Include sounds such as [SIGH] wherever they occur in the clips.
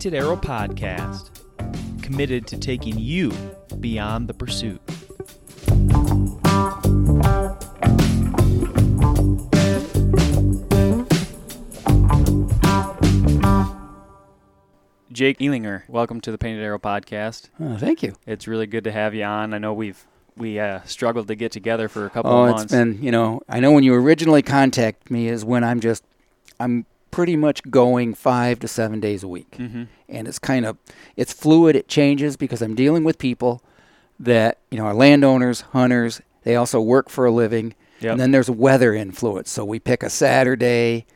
Painted Arrow Podcast, committed to taking you beyond the pursuit. Jake Ehlinger, welcome to the Painted Arrow Podcast. Oh, thank you. It's really good to have you on. I know we've we uh, struggled to get together for a couple Oh, of it's months. been, you know, I know when you originally contacted me is when I'm just, I'm pretty much going five to seven days a week. hmm And it's kind of, it's fluid, it changes because I'm dealing with people that, you know, are landowners, hunters, they also work for a living. Yep. And then there's weather influence. So we pick a Saturday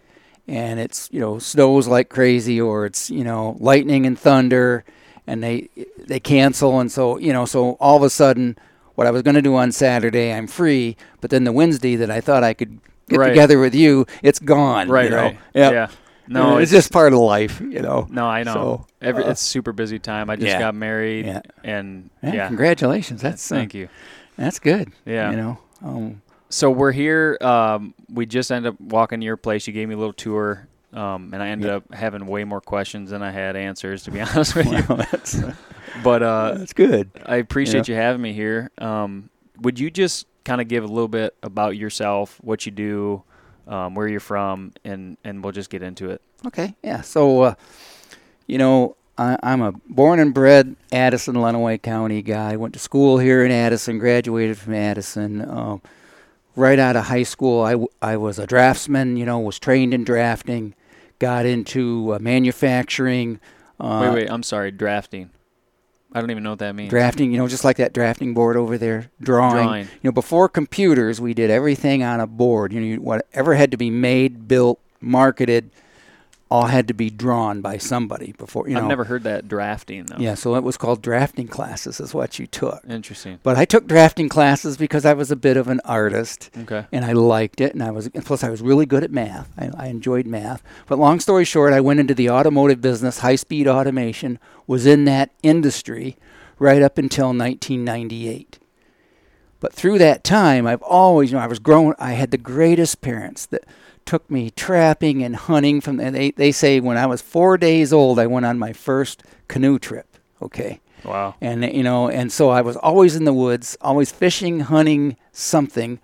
and it's, you know, snows like crazy or it's, you know, lightning and thunder and they they cancel and so, you know, so all of a sudden what I was going to do on Saturday, I'm free, but then the Wednesday that I thought I could get Right. together with you, it's gone. right, you know? right. Yep. Yeah. No, it's, just part of life, you know. No, I know. So, Every, uh, it's super busy time. I just yeah. got married, Yeah. and Yeah, yeah, congratulations. That's uh, thank you. That's good. Yeah. You know. Um, So we're here. Um, we just ended up walking to your place. You gave me a little tour, um, and I ended up having way more questions than I had answers, to be [LAUGHS] honest with you. that's, But uh, that's good. I appreciate you having me here. Um, would you just kind of give a little bit about yourself, what you do, um, where you're from, and and we'll just get into it. Okay. Yeah. So, uh, you know, I, I'm a born and bred Addison, Lenawee County guy. Went to school here in Addison. Graduated from Addison. Um, right out of high school, I, w- I was a draftsman. You know, was trained in drafting. Got into uh, manufacturing. Uh, wait, wait. I'm sorry. Drafting. I don't even know what that means. drafting, you know, just like that drafting board over there, drawing. Drawing. You know, before computers, we did everything on a board. You know, you- whatever had to be made, built, marketed, all had to be drawn by somebody before. You know, I've never heard that drafting though. Yeah, so it was called drafting classes, is what you took. Interesting. But I took drafting classes because I was a bit of an artist Okay. and I liked it, and I was and plus I was really good at math. I, I enjoyed math. But long story short, I went into the automotive business, high speed automation, was in that industry right up until 1998. But through that time, I've always, you know, I was growing. I had the greatest parents that took me trapping and hunting. From and they they say when I was four days old, I went on my first canoe trip. Okay Wow. and you know and so i was always in the woods always fishing hunting something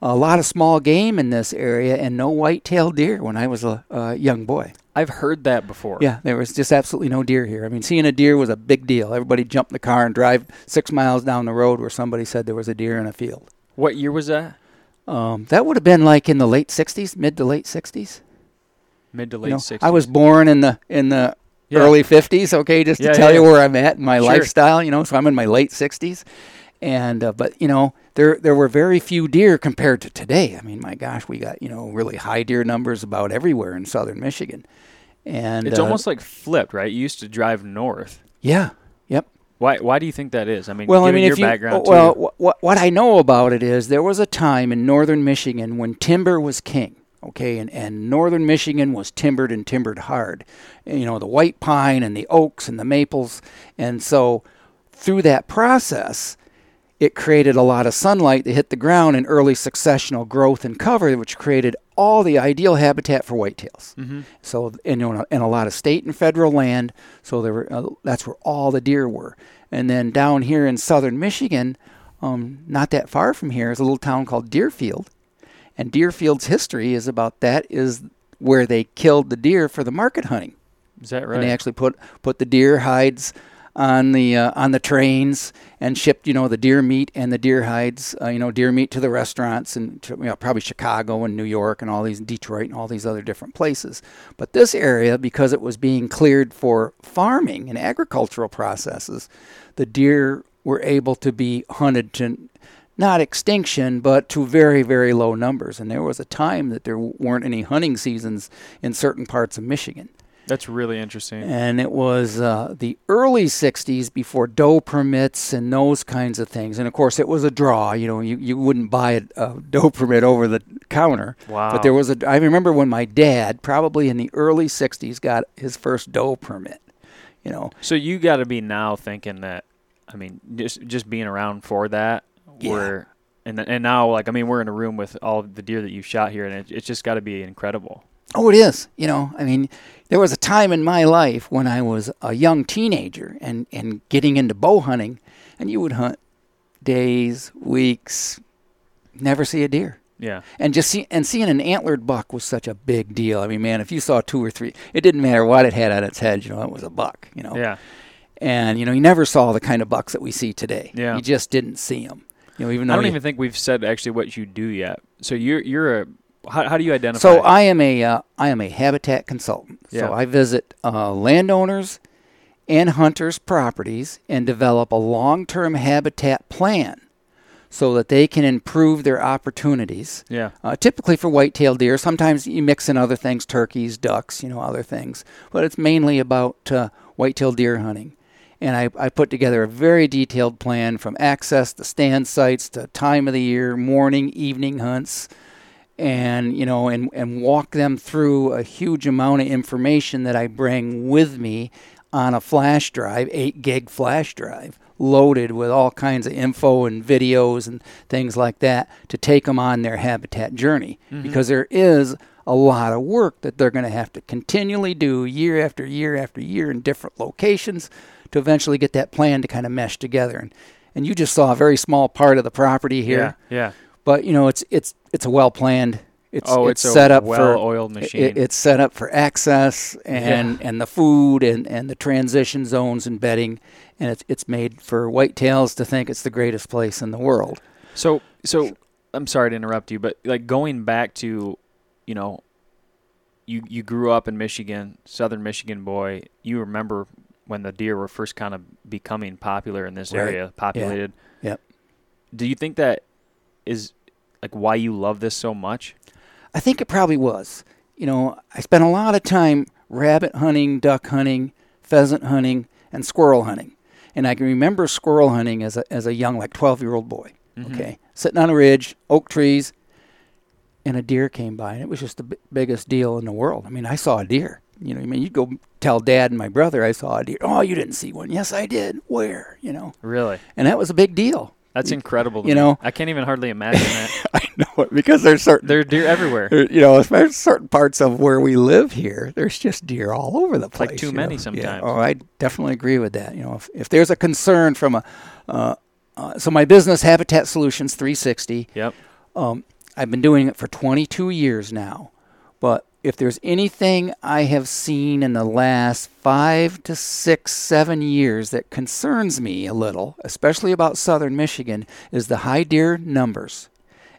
a lot of small game in this area and no white-tailed deer when i was a, a young boy I've heard that before. yeah there was just absolutely no deer here i mean seeing a deer was a big deal everybody jumped in the car and drive six miles down the road where somebody said there was a deer in a field What year was that? Um, that would have been like in the late 60s mid to late 60s Mid to you late know, 60s. i was born in the in the Yeah. early 50s okay just to Yeah, tell yeah, you where i'm at in my Sure. lifestyle you know so i'm in my late 60s and uh, but you know there there were very few deer compared to today i mean my gosh we got you know really high deer numbers about everywhere in southern michigan and It's uh, almost like flipped, right? You used to drive north. yeah yep Why? Why do you think that is? I mean, well i mean your if you background well too. what what i know about it is there was a time in northern michigan when timber was king okay and, and northern michigan was timbered and timbered hard you know the white pine and the oaks and the maples and so through that process it created a lot of sunlight that hit the ground and early successional growth and cover which created all the ideal habitat for whitetails Mm-hmm. so and, you know, and a lot of state and federal land. So there were uh, that's where all the deer were. And then down here in southern Michigan, um, not that far from here, is a little town called Deerfield. And Deerfield's history is about that is where they killed the deer for the market hunting. Is that right? And they actually put put the deer hides on the uh, on the trains and shipped you know the deer meat and the deer hides uh, you know deer meat to the restaurants and to, you know, probably Chicago and New York and all these Detroit and all these other different places. But this area because it was being cleared for farming and agricultural processes, the deer were able to be hunted to not extinction, but to very, very low numbers. And there was a time that there weren't any hunting seasons in certain parts of Michigan That's really interesting. and it was uh, the early 60s before doe permits and those kinds of things and of course it was a draw you know you, you wouldn't buy a, a doe permit over the counter Wow. but there was a i remember when my dad probably in the early 60s got his first doe permit you know So you got to be now thinking that. I mean, just just being around for that. Yeah. Where and and now like I mean we're in a room with all the deer that you shot here, and it, it's just got to be incredible. Oh, it is. You know, I mean, there was a time in my life when I was a young teenager and, and getting into bow hunting, and you would hunt days, weeks, never see a deer. Yeah. And just see, and seeing an antlered buck was such a big deal. I mean, man, if you saw two or three, it didn't matter what it had on its head. You know, it was a buck. You know. Yeah. And you know, you never saw the kind of bucks that we see today. Yeah. You just didn't see them. You know, even though I don't even think we've said actually what you do yet. So you're you're a how, how do you identify? So I am a uh, I am a habitat consultant. Yeah. So I visit uh, landowners and hunters' properties and develop a long-term habitat plan so that they can improve their opportunities. yeah. Uh, typically for white-tailed deer. Sometimes you mix in other things, turkeys, ducks, you know, other things. But it's mainly about uh, white-tailed deer hunting. And I, I put together a very detailed plan from access to stand sites to time of the year, morning, evening hunts, and you know, and, and walk them through a huge amount of information that I bring with me on a flash drive, eight gig flash drive, loaded with all kinds of info and videos and things like that to take them on their habitat journey. Mm-hmm. Because there is a lot of work that they're going to have to continually do year after year after year in different locations to eventually get that plan to kind of mesh together. And and you just saw a very small part of the property here Yeah. Yeah. but you know it's it's it's a well planned it's Oh, it's, it's a set up for well-oiled it- machine. it's set up for access and and the food and and the transition zones and bedding and it's it's made for whitetails to think it's the greatest place in the world So so I'm sorry to interrupt you, but like going back to, you know, you you grew up in Michigan, Southern Michigan boy. You remember when the deer were first kind of becoming popular in this Right. area, populated. Yep. Do you think that is like why you love this so much? I think it probably was. You know, I spent a lot of time rabbit hunting, duck hunting, pheasant hunting, and squirrel hunting. And I can remember squirrel hunting as a, as a young, like 12 year old boy. Mhm. Okay. Sitting on a ridge, oak trees, and a deer came by. And it was just the b- biggest deal in the world. I mean, I saw a deer. You know, I mean, you'd go tell dad and my brother I saw a deer. Oh, you didn't see one. Yes, I did. Where? You know, Really? and that was a big deal. That's incredible. you me. know- I can't even hardly imagine that. [LAUGHS] I know it because there's certain there are deer everywhere. There- you know, especially certain parts of where we live here, there's just deer all over the place. like too many know. sometimes. Yeah. Oh, I definitely agree with that. You know, if, if there's a concern from a, uh, uh, so my business Habitat Solutions 360, Yep. um, I've been doing it for 22 years now. If there's anything I have seen in the last five to six, seven years that concerns me a little, especially about southern Michigan, is the high deer numbers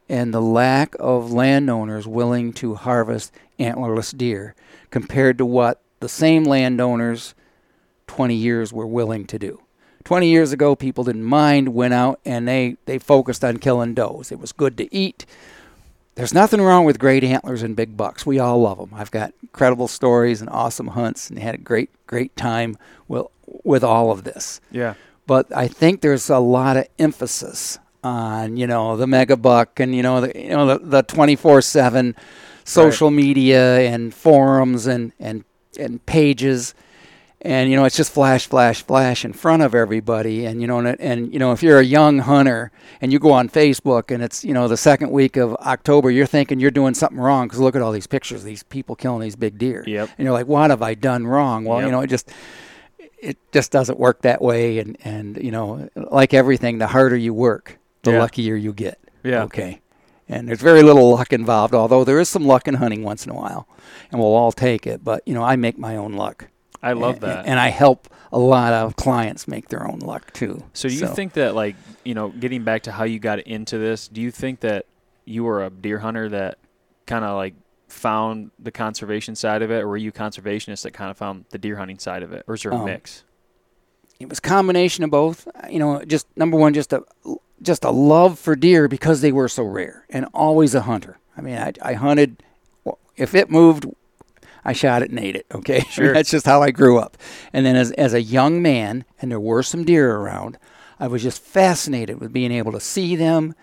and the lack of landowners willing to harvest antlerless deer compared to what the same landowners 20 years were willing to do. 20 years ago, people didn't mind, went out, and they, they focused on killing does. It was good to eat. There's nothing wrong with great antlers and big bucks. We all love them. I've got incredible stories and awesome hunts and had a great, great time with, with all of this Yeah. but I think there's a lot of emphasis on you know the mega buck and you know the you know the, the 24/7 social media and forums and and and pages and you know it's just flash flash flash in front of everybody and you know and, and you know if you're a young hunter and you go on Facebook and it's you know the second week of October you're thinking you're doing something wrong cuz look at all these pictures these people killing these big deer Yep. and you're like what have I done wrong well Yep. you know it just it just doesn't work that way and and you know like everything the harder you work the Yeah. luckier you get Yeah. okay and there's very little luck involved although there is some luck in hunting once in a while and we'll all take it but you know i make my own luck I love that. and i help a lot of clients make their own luck too So do you think that like you know getting back to how you got into this? Do you think that you were a deer hunter that kind of like found the conservation side of it, or were you conservationist that kind of found the deer hunting side of it, or is there a Um, mix? it was combination of both you know just number one just a just a love for deer because they were so rare and always a hunter i mean i, I hunted if it moved i shot it and ate it okay [LAUGHS] Sure. that's just how i grew up and then as, as a young man and there were some deer around i was just fascinated with being able to see them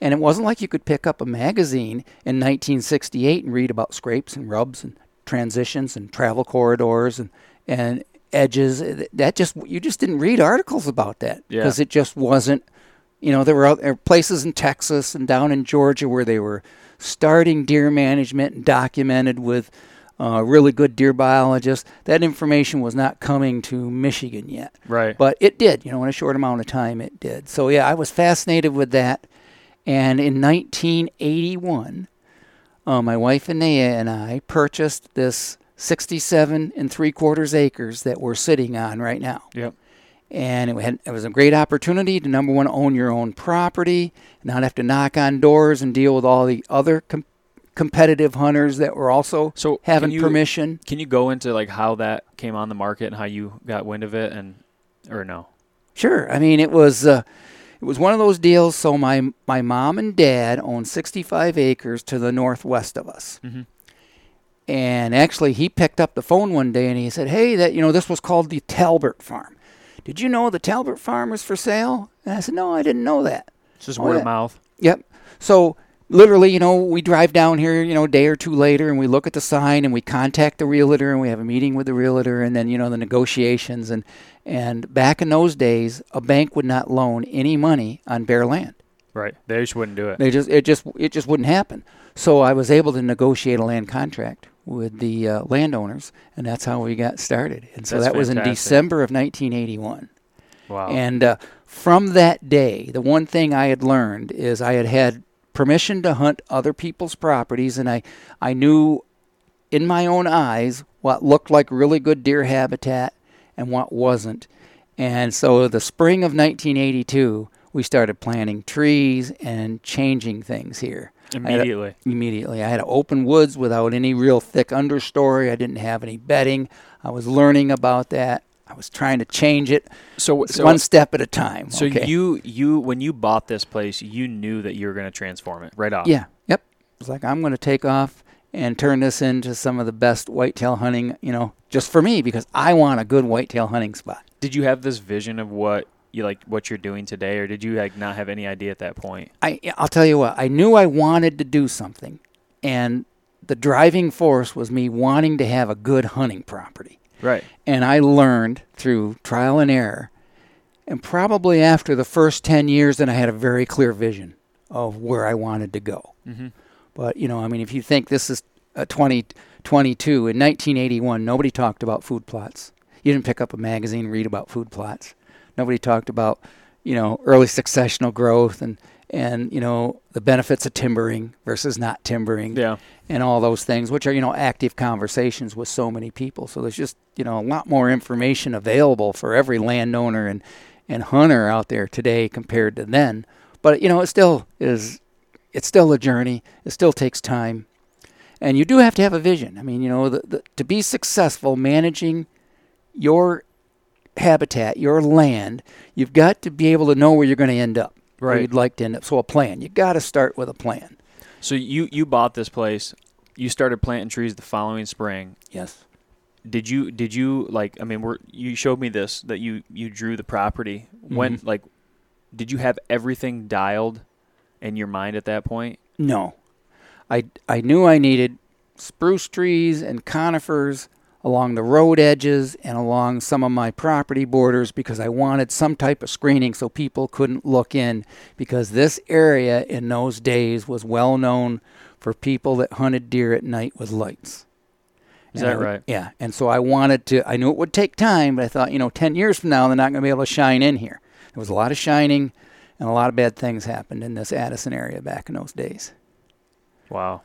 and it wasn't like you could pick up a magazine in 1968 and read about scrapes and rubs and transitions and travel corridors and and edges that just you just didn't read articles about that Yeah. because it just wasn't you know there were other places in Texas and down in Georgia where they were starting deer management and documented with uh, really good deer biologist. That information was not coming to Michigan yet. Right. But it did, you know, in a short amount of time, it did. So, yeah, I was fascinated with that. And in 1981, uh, my wife Anea and I purchased this 67 and three quarters acres that we're sitting on right now. Yep. And it, had, it was a great opportunity to number one own your own property, not have to knock on doors and deal with all the other com- competitive hunters that were also So having can you, permission. Can you go into like how that came on the market and how you got wind of it and or no? Sure. I mean, it was uh, it was one of those deals. So my my mom and dad owned 65 acres to the northwest of us. Mhm. And actually, he picked up the phone one day and he said, "Hey, that you know this was called the Talbert Farm. Did you know the Talbert Farm was for sale?" And I said, "No, I didn't know that." It's just Oh, word yeah. of mouth. Yep. So literally, you know, we drive down here, you know, a day or two later, and we look at the sign, and we contact the realtor, and we have a meeting with the realtor, and then you know the negotiations, and and back in those days, a bank would not loan any money on bare land. Right. They just wouldn't do it. They just it just it just wouldn't happen. So I was able to negotiate a land contract with the uh, landowners, and that's how we got started. And so That's that was in. December of 1981. Wow. And uh, from that day, the one thing I had learned is I had had permission to hunt other people's properties, and I, I knew in my own eyes what looked like really good deer habitat and what wasn't. And so the spring of 1982, we started planting trees and changing things here. I had a- Immediately. immediately. I had open woods without any real thick understory. I didn't have any bedding. I was learning about that. I was trying to change it So so one step at a time. so okay? you you when you bought this place, you knew that you were going to transform it right off. yeah, yep. It's like I'm going to take off and turn this into some of the best whitetail hunting, you know, just for me because I want a good whitetail hunting spot. Did you have this vision of what you like what you're doing today or did you like not have any idea at that point? I I'll tell you what, I knew I wanted to do something and the driving force was me wanting to have a good hunting property. Right. and I learned through trial and error. And probably after the first 10 years, then I had a very clear vision of where I wanted to go. Mhm. But, you know, I mean, if you think this is uh, 2022, in 1981, nobody talked about food plots. You didn't pick up a magazine and read about food plots. Nobody talked about, you know, early successional growth and, and you know, the benefits of timbering versus not timbering Yeah. and all those things, which are, you know, active conversations with so many people. So there's just, you know, a lot more information available for every landowner and, and hunter out there today compared to then. But, you know, it still is, it's still a journey. It still takes time. And you do have to have a vision. I mean, you know, the, the, to be successful managing your habitat, your land, you've got to be able to know where you're going to end up. Where Right. you'd like to end up. So a plan. You got to start with a plan. So you you bought this place, you started planting trees the following spring. Yes. Did you did you like I mean we're you showed me this that you you drew the property when Mhm. like did you have everything dialed in your mind at that point? No. I, I knew I needed spruce trees and conifers along the road edges and along some of my property borders because I wanted some type of screening so people couldn't look in because this area in those days was well known for people that hunted deer at night with lights. Is And that I- right? Yeah. And so I wanted to, I knew it would take time, but I thought, you know, 10 years from now, they're not going to be able to shine in here. There was a lot of shining and a lot of bad things happened in this Addison area back in those days. Wow.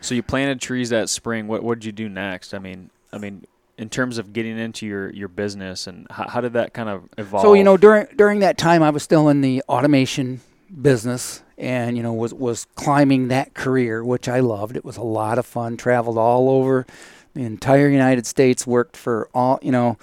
So you planted trees that spring. What what did you do next? I mean, I mean, in terms of getting into your, your business and how, how did that kind of evolve? So you know, during during that time, I was still in the automation business, and you know, was was climbing that career, which I loved. It was a lot of fun. Traveled all over the entire United States. Worked for all you know.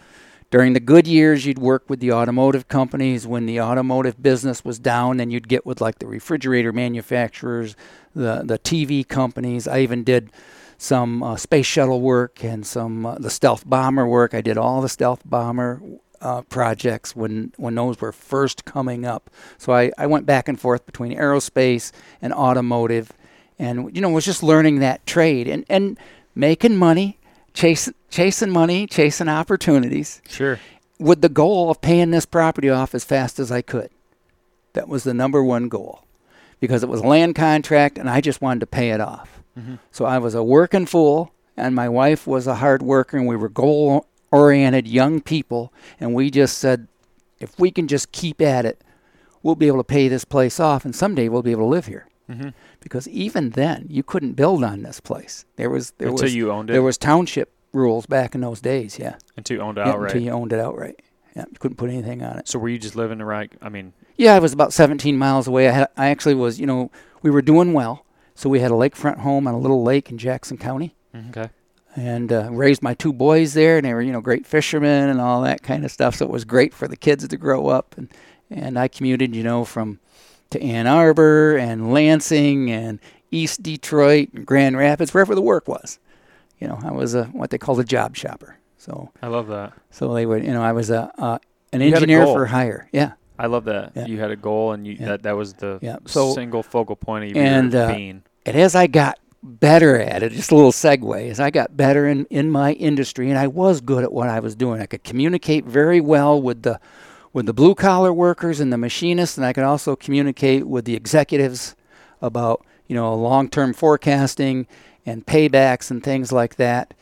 During the good years, you'd work with the automotive companies. When the automotive business was down, then you'd get with like the refrigerator manufacturers, the the TV companies. I even did some uh, space shuttle work and some uh, the stealth bomber work. I did all the stealth bomber uh, projects when when those were first coming up. So I, I went back and forth between aerospace and automotive, and you know was just learning that trade and and making money, chasing chasing money, chasing opportunities sure. with the goal of paying this property off as fast as I could. That was the number one goal. because it was a land contract and I just wanted to pay it off. Mhm. So I was a working fool, and my wife was a hard worker, and we were goal oriented young people, and we just said, if we can just keep at it, we'll be able to pay this place off, and someday we'll be able to live here. Mhm. Because even then, you couldn't build on this place. There was there Until was you owned it. there was township rules back in those days. Yeah, until you owned it Yeah, outright. until you owned it outright. Yeah, you couldn't put anything on it. so were you just living the right? I mean, Yeah, I was about 17 miles away. I had, I actually was, you know, we were doing well. So we had a lakefront home on a little lake in Jackson County, okay. and uh, raised my two boys there, and they were, you know, great fishermen and all that kind of stuff. So it was great for the kids to grow up, and and I commuted, you know, from to Ann Arbor and Lansing and East Detroit and Grand Rapids, wherever the work was. You know, I was a what they called a job shopper. So I love that. so they would, you know, I was a uh, an You engineer for hire. Yeah. I love that. Yeah. You had a goal, and you Yeah. that that was the Yeah. So- single focal point of And, your uh, being. And as I got better at it, just a little segue, as I got better in, in my industry, and I was good at what I was doing, I could communicate very well with the with the blue collar workers and the machinists, and I could also communicate with the executives about you know long term forecasting and paybacks and things like that.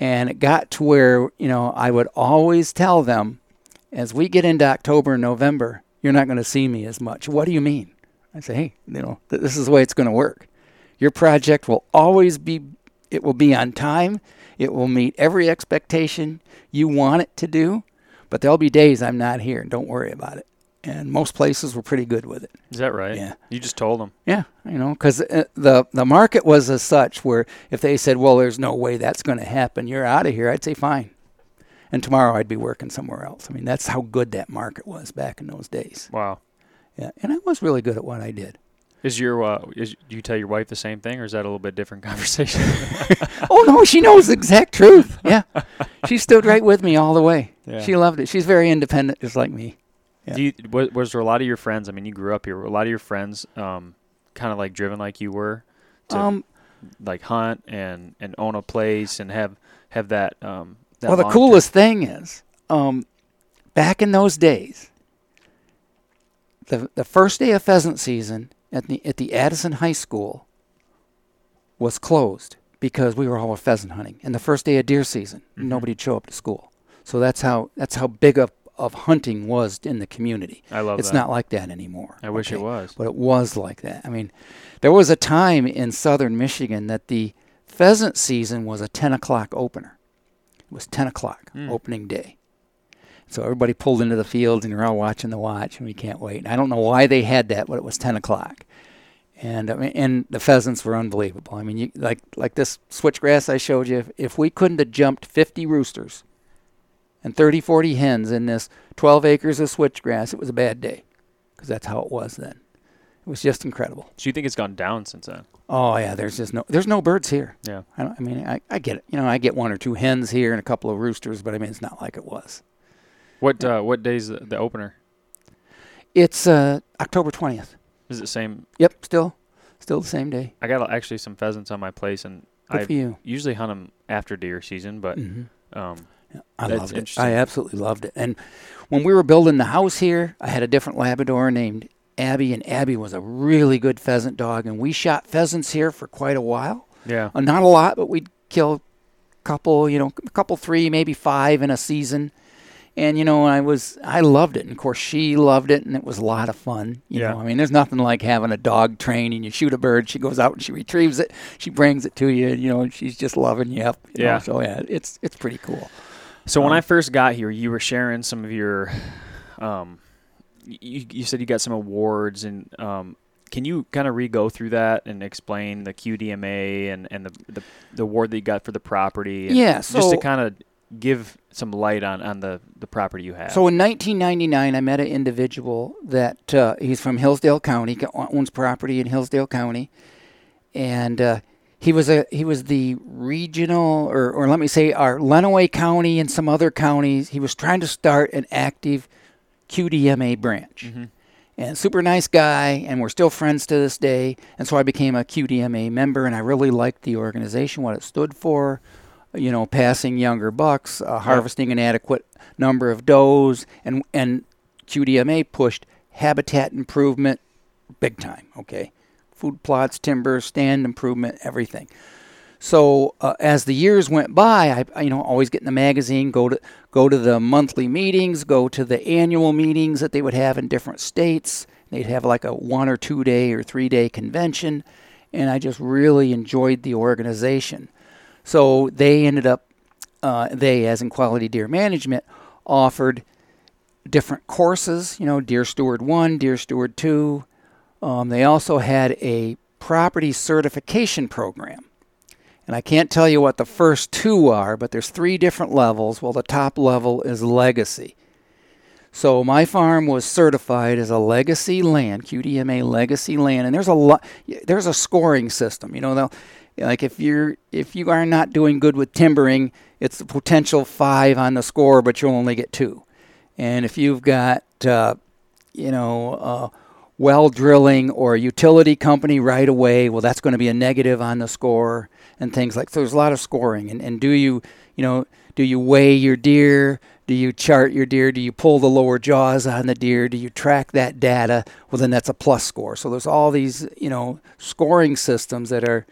And it got to where you know I would always tell them, as we get into October and November, you're not going to see me as much. What do you mean? I say, hey, you know, th- this is the way it's going to work. Your project will always be, it will be on time. It will meet every expectation you want it to do. But there'll be days I'm not here, don't worry about it. And most places were pretty good with it. Is that right? yeah. You just told them. Yeah, you know, because uh, the the market was as such where if they said, "Well, there's no way that's going to happen," you're out of here. I'd say, "Fine," and tomorrow I'd be working somewhere else. I mean, that's how good that market was back in those days. Wow. Yeah, and I was really good at what I did. Is your uh, is do you tell your wife the same thing, or is that a little bit different conversation? [LAUGHS] oh no, she knows the exact truth. [LAUGHS] Yeah, she stood right with me all the way. Yeah. She loved it. She's very independent, just like me. Yeah. Do you, was, was there a lot of your friends? I mean, you grew up here. Were a lot of your friends um, kind of like driven like you were to Um, like hunt and, and own a place and have have that. Um, that well, the long-term- coolest thing is, um, back in those days, the the first day of pheasant season at the at the Addison High School was closed because we were all pheasant hunting, and the first day of deer season, Mhm. nobody'd show up to school. So that's how that's how big of of hunting was in the community. I love it's that. not like that anymore. I wish it was. but it was like that. I mean, there was a time in southern Michigan that the pheasant season was a 10 o'clock opener. It was 10 o'clock Mm. opening day. So everybody pulled into the fields and you're all watching the watch and we can't wait. And I don't know why they had that, but it was 10 o'clock. And I mean, and the pheasants were unbelievable. I mean, you, like like this switchgrass I showed you. If, if we couldn't have jumped 50 roosters and 30, 40 hens in this 12 acres of switchgrass, it was a bad day because that's how it was then. It was just incredible. So you think it's gone down since then? Oh yeah, there's just no there's no birds here. Yeah. I, don't, I mean, I, I get it. You know, I get one or two hens here and a couple of roosters, but I mean, it's not like it was. What uh, what day's the, the opener? It's uh, October 20th. Is it same? Yep, still, still the same day. I got actually some pheasants on my place, and Good I usually hunt them after deer season, but hmm um, I That's loved it. I absolutely loved it. And when we were building the house here, I had a different Labrador named Abby, and Abby was a really good pheasant dog. And we shot pheasants here for quite a while. yeah, Uh, not a lot, but we'd kill a couple, you know, a couple, three, maybe five in a season. And you know, I was, I loved it. And of course, she loved it, and it was a lot of fun. You Yeah. know, I mean, there's nothing like having a dog trained, and you shoot a bird, she goes out and she retrieves it, she brings it to you, you know, and she's just loving you up. you know. Yeah. So yeah, it's it's pretty cool. So when Um, I first got here, you were sharing some of your, um, you, you said you got some awards, and um, can you kind of re-go through that and explain the QDMA and, and the, the the award that you got for the property? Yeah, just to kind of give some light on, on the, the property you have. So in 1999, I met an individual that uh, he's from Hillsdale County, owns property in Hillsdale County, and uh, he was a he was the regional, or or let me say, our Lenawee County and some other counties. He was trying to start an active QDMA branch, Mhm. and super nice guy, and we're still friends to this day. And so I became a QDMA member, and I really liked the organization, what it stood for. You know, passing younger bucks, uh, harvesting an adequate number of does, and and QDMA pushed habitat improvement big time. Okay, food plots, timber, stand improvement, everything. So uh, as the years went by, I, you know always get in the magazine, go to go to the monthly meetings, go to the annual meetings that they would have in different states. They'd have like a one or two day or three day convention, and I just really enjoyed the organization. So they ended up, uh, they as in quality deer management, offered different courses. You know, Deer Steward One, Deer Steward Two. Um, they also had a property certification program and I can't tell you what the first two are, but there's three different levels. Well, the top level is legacy. So my farm was certified as a legacy land, QDMA legacy land, and there's a lot. There's a scoring system. You know, like if you're if you are not doing good with timbering, it's a potential five on the score, but you'll only get two. And if you've got, uh, you know, uh, well drilling or a utility company right away, well, that's going to be a negative on the score and things like so there's a lot of scoring. And, and do you you know do you weigh your deer? Do you chart your deer? Do you pull the lower jaws on the deer? Do you track that data? Well then that's a plus score. So there's all these you know scoring systems that are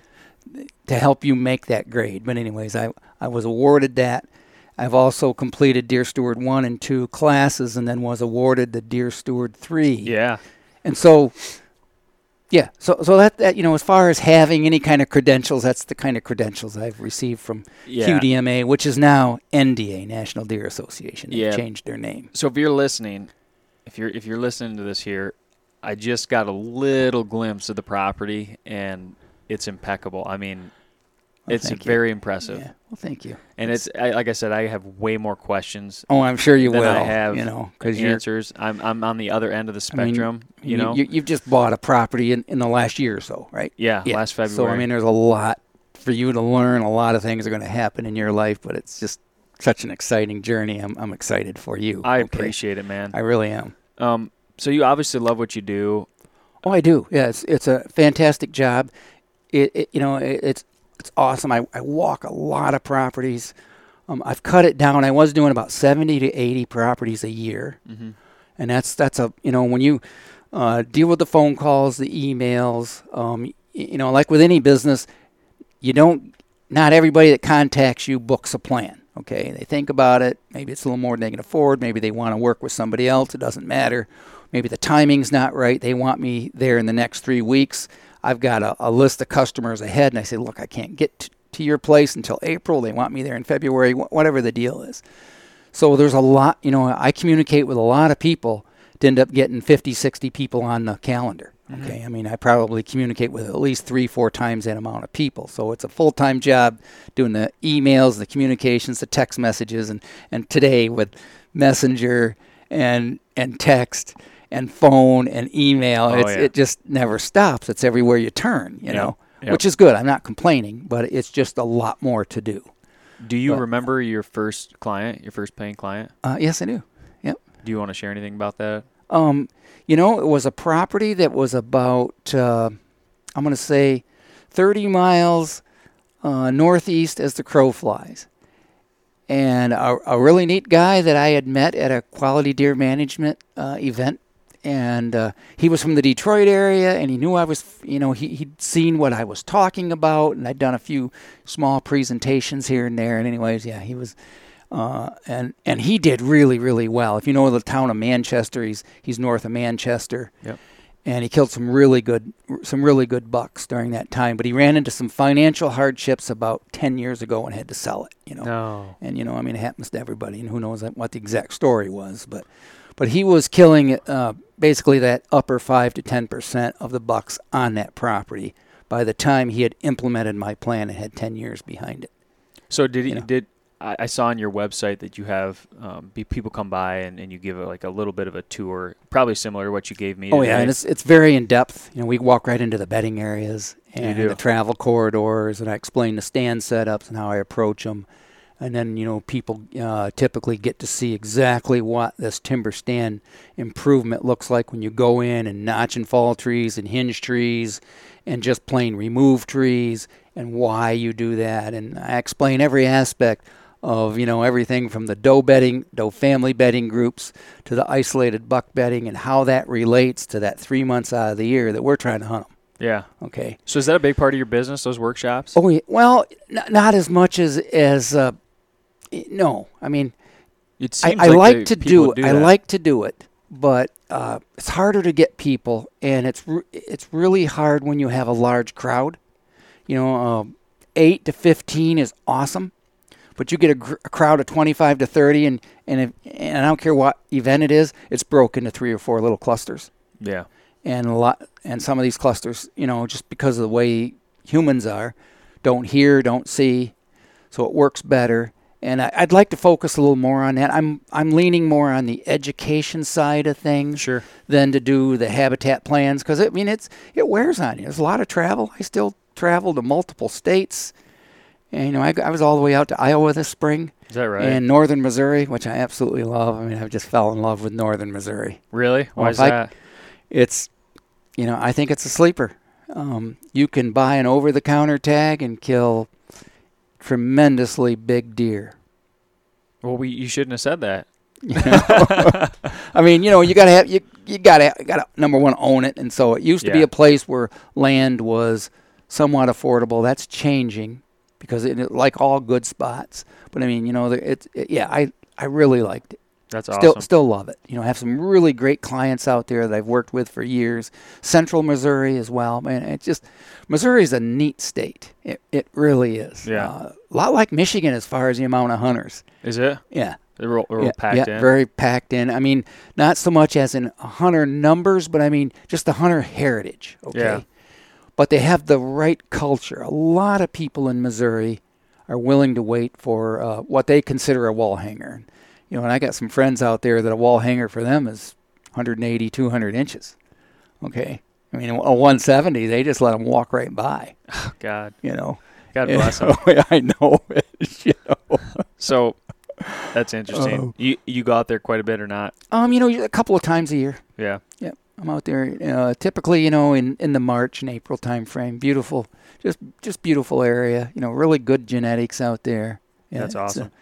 to help you make that grade. But anyways i i was awarded that. I've also completed deer steward 1 and 2 classes and then was awarded the deer steward 3 yeah and so yeah, so so that, that you know, as far as having any kind of credentials, that's the kind of credentials I've received from yeah. QDMA, which is now NDA, National Deer Association. They yeah. changed their name. So if you're listening, if you're if you're listening to this here, I just got a little glimpse of the property, and it's impeccable. I mean, well, it's very impressive. Yeah. Well, thank you. And it's, it's I, like I said, I have way more questions. Oh, I'm sure you will. I have you know because answers. I'm I'm on the other end of the spectrum. I mean, you know, you, have just bought a property in, in the last year or so, right? Yeah, yeah, last February. So I mean, there's a lot for you to learn. A lot of things are going to happen in your life, but it's just such an exciting journey. I'm I'm excited for you. I okay? appreciate it, man. I really am. Um, so you obviously love what you do. Oh, I do. Yeah, it's it's a fantastic job. It, it you know it, it's it's awesome. I, I walk a lot of properties. Um, I've cut it down. I was doing about 70 to 80 properties a year. Mm-hmm. And that's, that's a, you know, when you uh, deal with the phone calls, the emails, um, you know, like with any business, you don't, not everybody that contacts you books a plan. Okay. They think about it. Maybe it's a little more than they can afford. Maybe they want to work with somebody else. It doesn't matter. Maybe the timing's not right. They want me there in the next three weeks. I've got a, a list of customers ahead, and I say, look, I can't get to, to your place until April. They want me there in February, wh- whatever the deal is. So there's a lot, you know, I communicate with a lot of people to end up getting 50, 60 people on the calendar. Mm-hmm. Okay, I mean, I probably communicate with at least three, four times that amount of people. So it's a full time job doing the emails, the communications, the text messages, and, and today with Messenger and and text and phone and email. Oh, yeah. It just never stops. It's everywhere you turn, you know, yep. which is good. I'm not complaining, but it's just a lot more to do. Do you but, remember your first client, your first paying client? Uh, yes, I do. Yep. Do you want to share anything about that? Um, you know, it was a property that was about, uh, I'm going to say, 30 miles uh, northeast as the crow flies. And a, a, really neat guy that I had met at a quality deer management uh, event and uh, he was from the Detroit area, and he knew I was, you know, he, he'd seen what I was talking about, and I'd done a few small presentations here and there. And anyways, yeah, he was, uh, and and he did really, really well. If you know the town of Manchester, he's he's north of Manchester. Yep. And he killed some really good, some really good bucks during that time. But he ran into some financial hardships about ten years ago and had to sell it. You know. No. And you know, I mean, it happens to everybody, and who knows what the exact story was, but but he was killing uh, basically that upper five to ten percent of the bucks on that property by the time he had implemented my plan and had ten years behind it. So did he you know? did I, saw on your website that you have um, people come by and, and you give a, like a little bit of a tour, probably similar to what you gave me. Oh yeah, and it's it's very in depth. You know, we walk right into the bedding areas and the travel corridors, and I explain the stand setups and how I approach them and then you know people uh, typically get to see exactly what this timber stand improvement looks like when you go in and notch and fall trees and hinge trees and just plain remove trees and why you do that and I explain every aspect of you know everything from the doe bedding doe family bedding groups to the isolated buck bedding and how that relates to that three months out of the year that we're trying to hunt them Yeah. Okay. So is that a big part of your business? Those workshops? Oh, yeah. well, n- not as much as as uh, no. I mean, It I, I like, the to do, it. I that. like to do it, but uh, it's harder to get people, and it's re- it's really hard when you have a large crowd. You know, uh, eight to fifteen is awesome, but you get a, gr- a crowd of twenty-five to thirty, and and if, and I don't care what event it is, it's broken into three or four little clusters, Yeah. and a lot, and some of these clusters, you know, just because of the way humans are, don't hear, don't see, so it works better. And I, I'd like to focus a little more on that. I'm I'm leaning more on the education side of things Sure. than to do the habitat plans because I mean it's it wears on you. There's a lot of travel. I still travel to multiple states, and you know I, I was all the way out to Iowa this spring Is that right? and northern Missouri, which I absolutely love. I mean I just fell in love with northern Missouri. really? Why if is I- that? It's you know I think it's a sleeper. Um, you can buy an over-the-counter tag and kill tremendously big deer. Well, we you shouldn't have said that. You [LAUGHS] know? I mean, you know, you gotta have you you gotta you gotta number one own it, and so it used to be a place where land was somewhat affordable. That's changing because it, like all good spots. But I mean, you know, it's it, yeah, I I really liked it. That's Still awesome. still love it. You know, I have some really great clients out there that I've worked with for years. Central Missouri as well. Man, it's just Missouri is a neat state. It it really is. Yeah. Uh, a lot like Michigan as far as the amount of hunters. Is it? Yeah They're real, real yeah, packed yeah, in. very packed in. I mean, not so much as in hunter numbers, but I mean just the hunter heritage. Okay, Yeah. but they have the right culture. A lot of people in Missouri are willing to wait for uh, what they consider a wall hanger. You know, and I got some friends out there that a wall hanger for them is 180, 200 inches. Okay, I mean a 170, they just let them walk right by. Oh, God. You know, God [LAUGHS] bless them. [LAUGHS] I know. it, [LAUGHS] you know. So that's interesting. Oh. You you go out there quite a bit or not? Um, you know, a couple of times a year. Yeah. Yep, I'm out there. Uh, typically, you know, in, in the March and April time frame. Beautiful, just just beautiful area. You know, really good genetics out there. Yeah, That's it's, uh, awesome.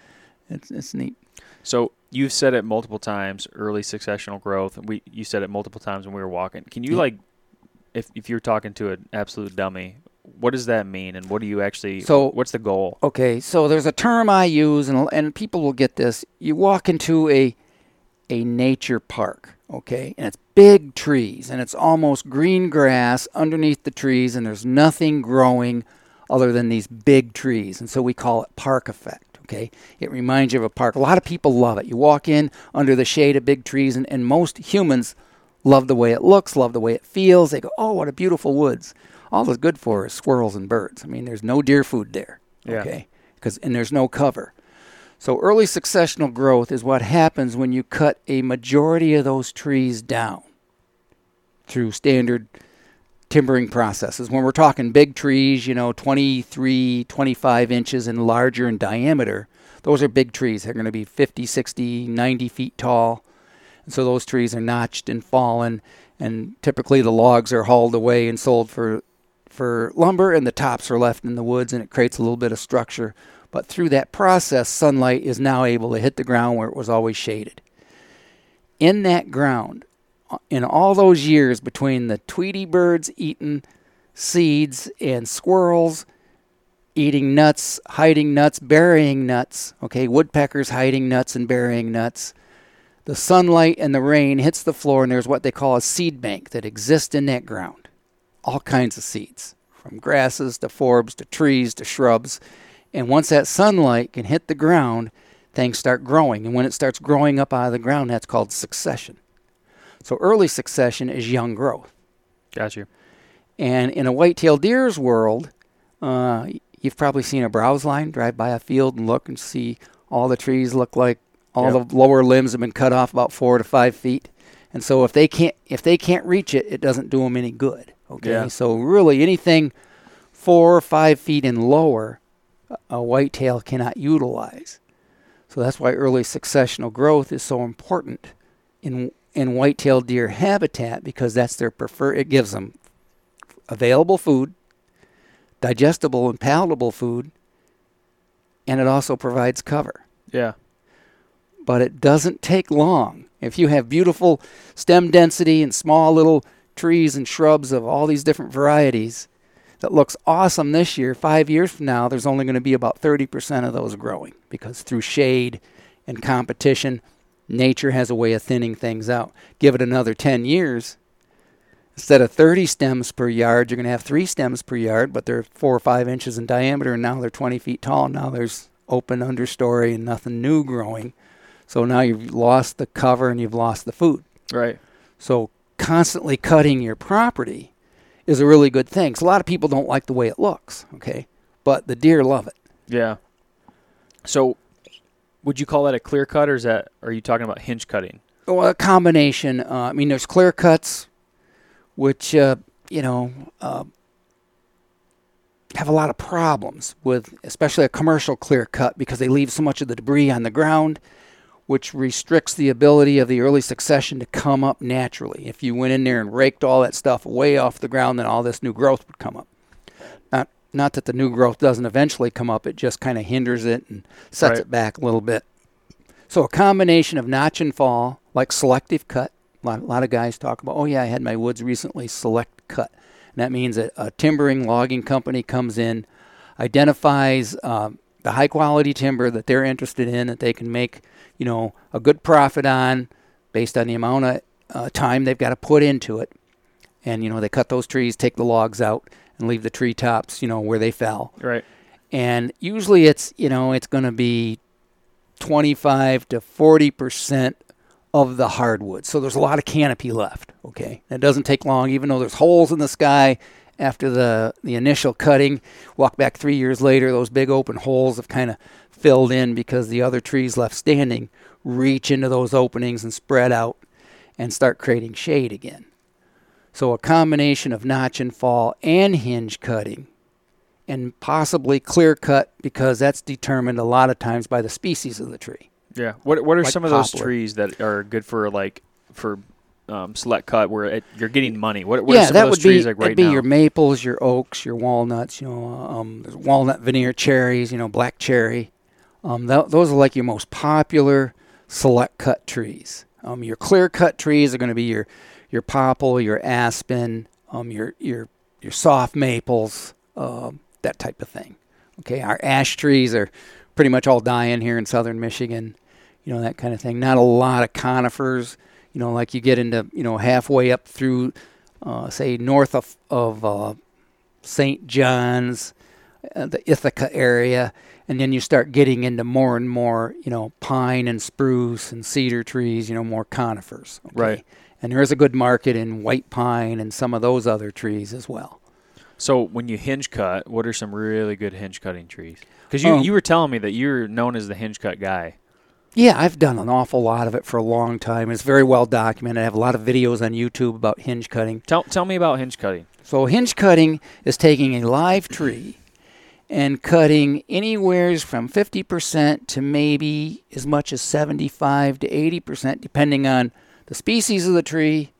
it's it's neat. So you've said it multiple times. Early successional growth. We you said it multiple times when we were walking. Can you Yeah. like, if if you're talking to an absolute dummy, what does that mean, and what do you actually? So- what's the goal? Okay, so there's a term I use, and and people will get this. You walk into a a nature park, okay, and it's big trees, and it's almost green grass underneath the trees, and there's nothing growing other than these big trees, and so we call it park effect. Okay, it reminds you of a park. A lot of people love it. You walk in under the shade of big trees, and, and most humans love the way it looks, love the way it feels. They go, "Oh, what a beautiful woods!" All it's good for is squirrels and birds. I mean, there's no deer food there. Yeah. Okay, because and there's no cover. So early successional growth is what happens when you cut a majority of those trees down through standard timbering processes. When we're talking big trees, you know, 23, 25 inches and larger in diameter, those are big trees. They're going to be 50, 60, 90 feet tall. And so those trees are notched and fallen, and typically the logs are hauled away and sold for for lumber, and the tops are left in the woods, and it creates a little bit of structure. But through that process, sunlight is now able to hit the ground where it was always shaded. In that ground, in all those years between the Tweety birds eating seeds and squirrels eating nuts, hiding nuts, burying nuts, okay, woodpeckers hiding nuts and burying nuts, the sunlight and the rain hits the floor, and there's what they call a seed bank that exists in that ground. All kinds of seeds, from grasses to forbs to trees to shrubs. And once that sunlight can hit the ground, things start growing. And when it starts growing up out of the ground, that's called succession. So early succession is young growth. Got you. And in a white-tailed deer's world, uh, you've probably seen a browse line, drive by a field and look and see all the trees look like all Yep. the lower limbs have been cut off about four to five feet. And so if they can't if they can't reach it, it doesn't do them any good. Okay, Yeah. so really anything four or five feet and lower, a- a whitetail cannot utilize. So that's why early successional growth is so important in in white-tailed deer habitat because that's their prefer. It gives them available food, digestible and palatable food, and it also provides cover. Yeah. But it doesn't take long. If you have beautiful stem density and small little trees and shrubs of all these different varieties that looks awesome this year, five years from now, there's only going to be about 30% of those growing because through shade and competition, nature has a way of thinning things out. Give it another 10 years, instead of 30 stems per yard, you're going to have three stems per yard, but they're four or five inches in diameter, and now they're 20 feet tall. Now there's open understory and nothing new growing. So now you've lost the cover and you've lost the food. Right. So constantly cutting your property is a really good thing. So a lot of people don't like the way it looks, okay? But the deer love it. Yeah. So, would you call that a clear cut, or is that? Are you talking about hinge cutting? Well, a combination. Uh, I mean, there's clear cuts, which uh, you know uh, have a lot of problems with, especially a commercial clear cut, because they leave so much of the debris on the ground, which restricts the ability of the early succession to come up naturally. If you went in there and raked all that stuff way off the ground, then all this new growth would come up. Not that the new growth doesn't eventually come up; it just kind of hinders it and sets Right. it back a little bit. So a combination of notch and fall, like selective cut. A lot, a lot of guys talk about, oh yeah, I had my woods recently select cut. And that means that a timbering logging company comes in, identifies um, the high quality timber that they're interested in, that they can make, you know, a good profit on, based on the amount of uh, time they've got to put into it. And you know, they cut those trees, take the logs out, and leave the treetops, you know, where they fell. Right. and usually it's you know it's going to be 25 to 40 percent of the hardwood. So there's a lot of canopy left okay? It doesn't take long even though there's holes in the sky after the the initial cutting. Walk back three years later those big open holes have kind of filled in because the other trees left standing reach into those openings and spread out and start creating shade again so a combination of notch and fall and hinge cutting and possibly clear cut because that's determined a lot of times by the species of the tree. Yeah. What What are Like some of those trees that are good for like for um, select cut where it, you're getting money? What What are yeah, some that of those would trees be like right be now? your maples, your oaks, your walnuts. You know, um, walnut veneer cherries. You know, black cherry. Um, th- those are like your most popular select cut trees. Um, your clear cut trees are going to be your your popple, your aspen, um, your your your soft maples, um, that type of thing. Okay, our ash trees are pretty much all dying here in southern Michigan. You know that kind of thing. Not a lot of conifers. You know, like you get into you know halfway up through, uh, say north of of uh, St. John's, uh, the Ithaca area, and then you start getting into more and more, you know, pine and spruce and cedar trees, you know, more conifers. okay? Right. And there is a good market in white pine and some of those other trees as well. So when you hinge cut, what are some really good hinge cutting trees? Because you Um, you were telling me that you're known as the hinge cut guy. Yeah, I've done an awful lot of it for a long time. It's very well documented. I have a lot of videos on YouTube about hinge cutting. Tell Tell me about hinge cutting. So hinge cutting is taking a live tree and cutting anywheres from 50% to maybe as much as 75 to 80% depending on the species of the tree.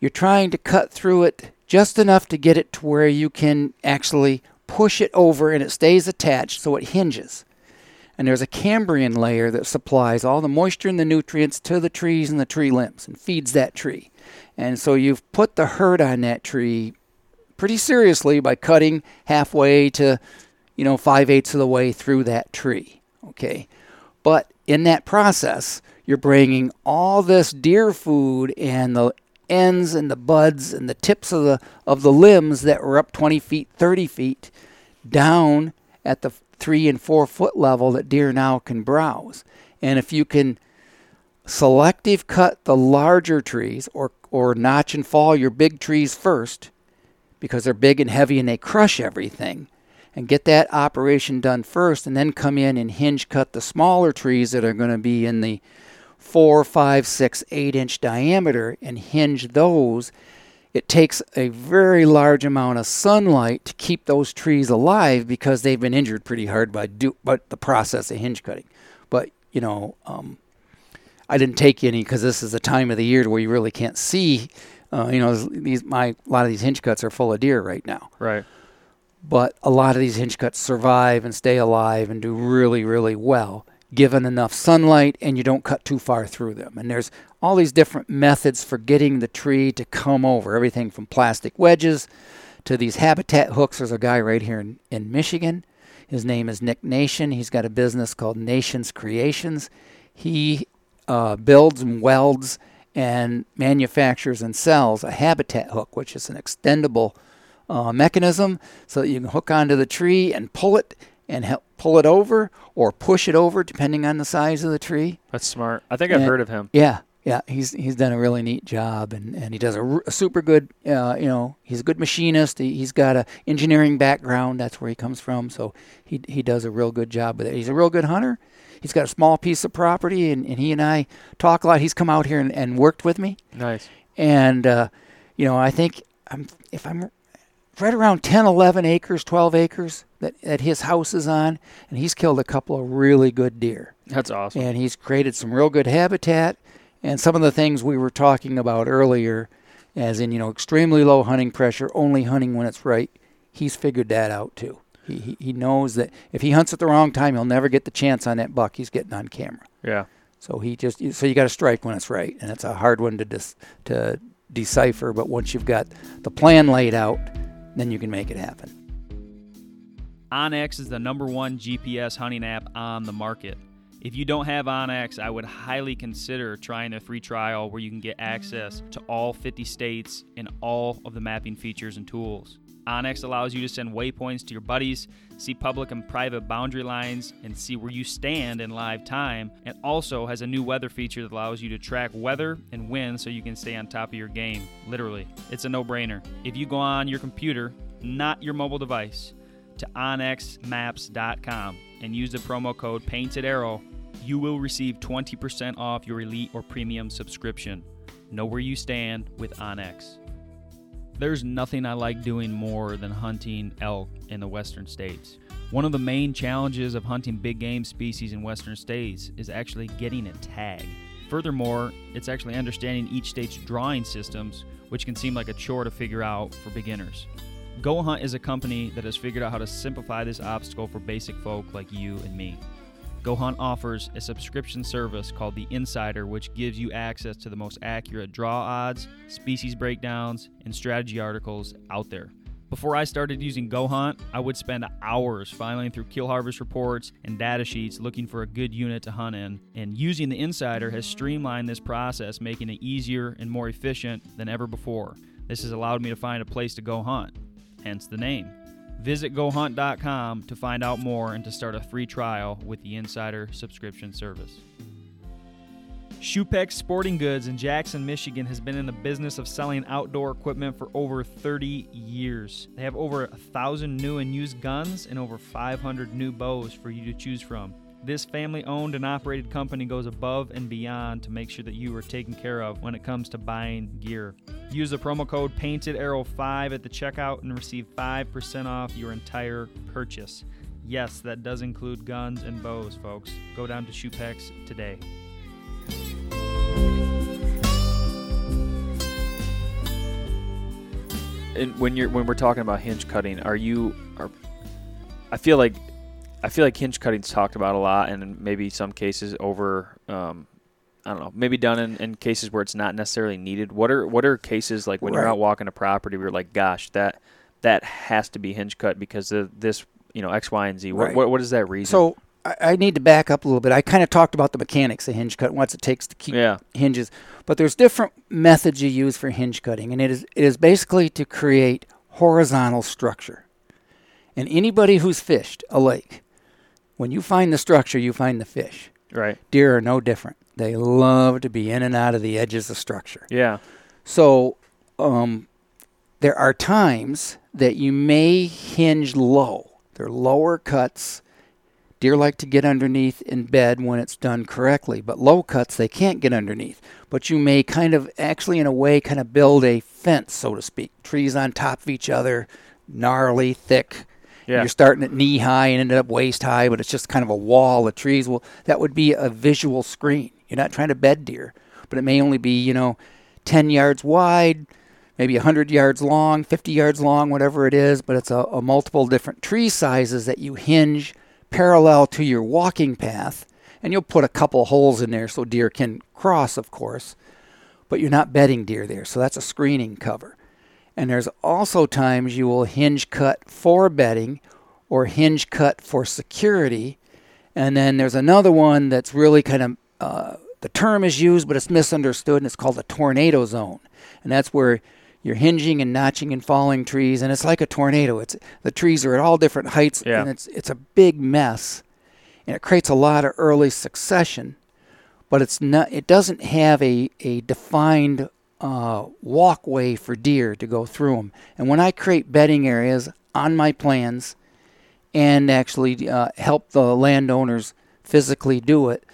You're trying to cut through it just enough to get it to where you can actually push it over and it stays attached so it hinges. And there's a cambium layer that supplies all the moisture and the nutrients to the trees and the tree limbs and feeds that tree. And so you've put the hurt on that tree pretty seriously by cutting halfway to, you know, five eighths of the way through that tree. Okay. But in that process, you're bringing all this deer food and the ends and the buds and the tips of the of the limbs that were up 20 feet, 30 feet down at the three and four foot level that deer now can browse. And if you can selective cut the larger trees or or notch and fall your big trees first because they're big and heavy and they crush everything and get that operation done first and then come in and hinge cut the smaller trees that are going to be in the four, five, six, eight inch diameter and hinge those. It takes a very large amount of sunlight to keep those trees alive because they've been injured pretty hard by do, by the process of hinge cutting. But you know, um, I didn't take any because this is the time of the year where you really can't see. Uh, you know, these my a lot of these hinge cuts are full of deer right now Right. but a lot of these hinge cuts survive and stay alive and do really, really well. Given enough sunlight and you don't cut too far through them. And there's all these different methods for getting the tree to come over everything from plastic wedges to these habitat hooks. There's a guy right here in, in Michigan. His name is Nick Nation. He's got a business called Nations Creations. He uh, builds and welds and manufactures and sells a habitat hook, which is an extendable uh, mechanism so that you can hook onto the tree and pull it and help pull it over or push it over depending on the size of the tree. That's smart. I think I've And- heard of him. Yeah, yeah, he's he's done a really neat job, and, and he does a, r- a super good. Uh, you know, he's a good machinist. He, he's got a engineering background. That's where he comes from. So he he does a real good job with it. He's a real good hunter. He's got a small piece of property, and, and he and I talk a lot. He's come out here and, and worked with me, Nice. and uh, you know, I think I'm if I'm right around 10, 11 acres, 12 acres that, that his house is on, and he's killed a couple of really good deer That's awesome. and he's created some real good habitat and some of the things we were talking about earlier as in you know extremely low hunting pressure only hunting when it's right he's figured that out too he, he, he knows that if he hunts at the wrong time he'll never get the chance on that buck he's getting on camera Yeah. so he just so you got to strike when it's right and it's a hard one to dis, to decipher but once you've got the plan laid out then you can make it happen OnX is the number one GPS hunting app on the market. If you don't have OnX, I would highly consider trying a free trial where you can get access to all 50 states and all of the mapping features and tools. OnX allows you to send waypoints to your buddies, see public and private boundary lines, and see where you stand in live time, and also has a new weather feature that allows you to track weather and wind so you can stay on top of your game. Literally, it's a no brainer. If you go on your computer, not your mobile device, to onxmaps.com and use the promo code Painted Arrow, you will receive 20% off your elite or premium subscription. Know where you stand with OnX. There's nothing I like doing more than hunting elk in the western states. One of the main challenges of hunting big game species in western states is actually getting a tag. Furthermore, it's actually understanding each state's drawing systems, which can seem like a chore to figure out for beginners. Go Hunt is a company that has figured out how to simplify this obstacle for basic folk like you and me. Go Hunt offers a subscription service called The Insider, which gives you access to the most accurate draw odds, species breakdowns, and strategy articles out there. Before I started using Go Hunt, I would spend hours filing through kill harvest reports and data sheets looking for a good unit to hunt in. And using the Insider has streamlined this process, making it easier and more efficient than ever before. This has allowed me to find a place to go hunt, hence the name. Visit gohunt.com to find out more and to start a free trial with the Insider subscription service. Schupbach's Sporting Goods in Jackson, Michigan has been in the business of selling outdoor equipment for over 30 years. They have over a thousand new and used guns and over 500 new bows for you to choose from. This family owned and operated company goes above and beyond to make sure that you are taken care of when it comes to buying gear. Use the promo code Painted Arrow 5 at the checkout and receive 5% off your entire purchase. Yes, that does include guns and bows, folks. Go down to Schupbach's today. And when you're when we're talking about hinge cutting, are you are I feel like I feel like hinge cutting's talked about a lot and maybe some cases over um, I don't know, maybe done in, in cases where it's not necessarily needed. What are what are cases like when you're out walking a property where you're like, gosh, that that has to be hinge cut because of this, you know, X, Y, and Z. What Right. what, what is that reason? so I, I need to back up a little bit i kind of talked about the mechanics of hinge cut what it takes to keep yeah, hinges. But there's different methods you use for hinge cutting, and it is it is basically to create horizontal structure. And anybody who's fished a lake, when you find the structure, you find the fish. right, Deer are no different. They love to be in and out of the edges of structure. yeah, So um, there are times that you may hinge low. They're lower cuts. Deer like to get underneath in bed when it's done correctly, but low cuts they can't get underneath. But you may kind of actually, in a way, kind of build a fence, so to speak. Trees on top of each other, gnarly, thick. Yeah, You're starting at knee high and ended up waist high, but it's just kind of a wall of trees. Well, that would be a visual screen. You're not trying to bed deer, but it may only be, you know, 10 yards wide, maybe 100 yards long, 50 yards long, whatever it is, but it's a, a multiple different tree sizes that you hinge parallel to your walking path. and you'll put a couple holes in there so deer can cross, of course, but you're not bedding deer there, so that's a screening cover. And there's also times you will hinge cut for bedding or hinge cut for security. And then there's another one that's really kind of uh, the term is used, but it's misunderstood, and it's called a tornado zone. And that's where you're hinging and notching and falling trees, and it's like a tornado. It's the trees are at all different heights, Yeah. and it's it's a big mess, and it creates a lot of early succession. But it's not. It doesn't have a a defined uh, walkway for deer to go through them. And when I create bedding areas on my plans, and actually uh, help the landowners physically do it,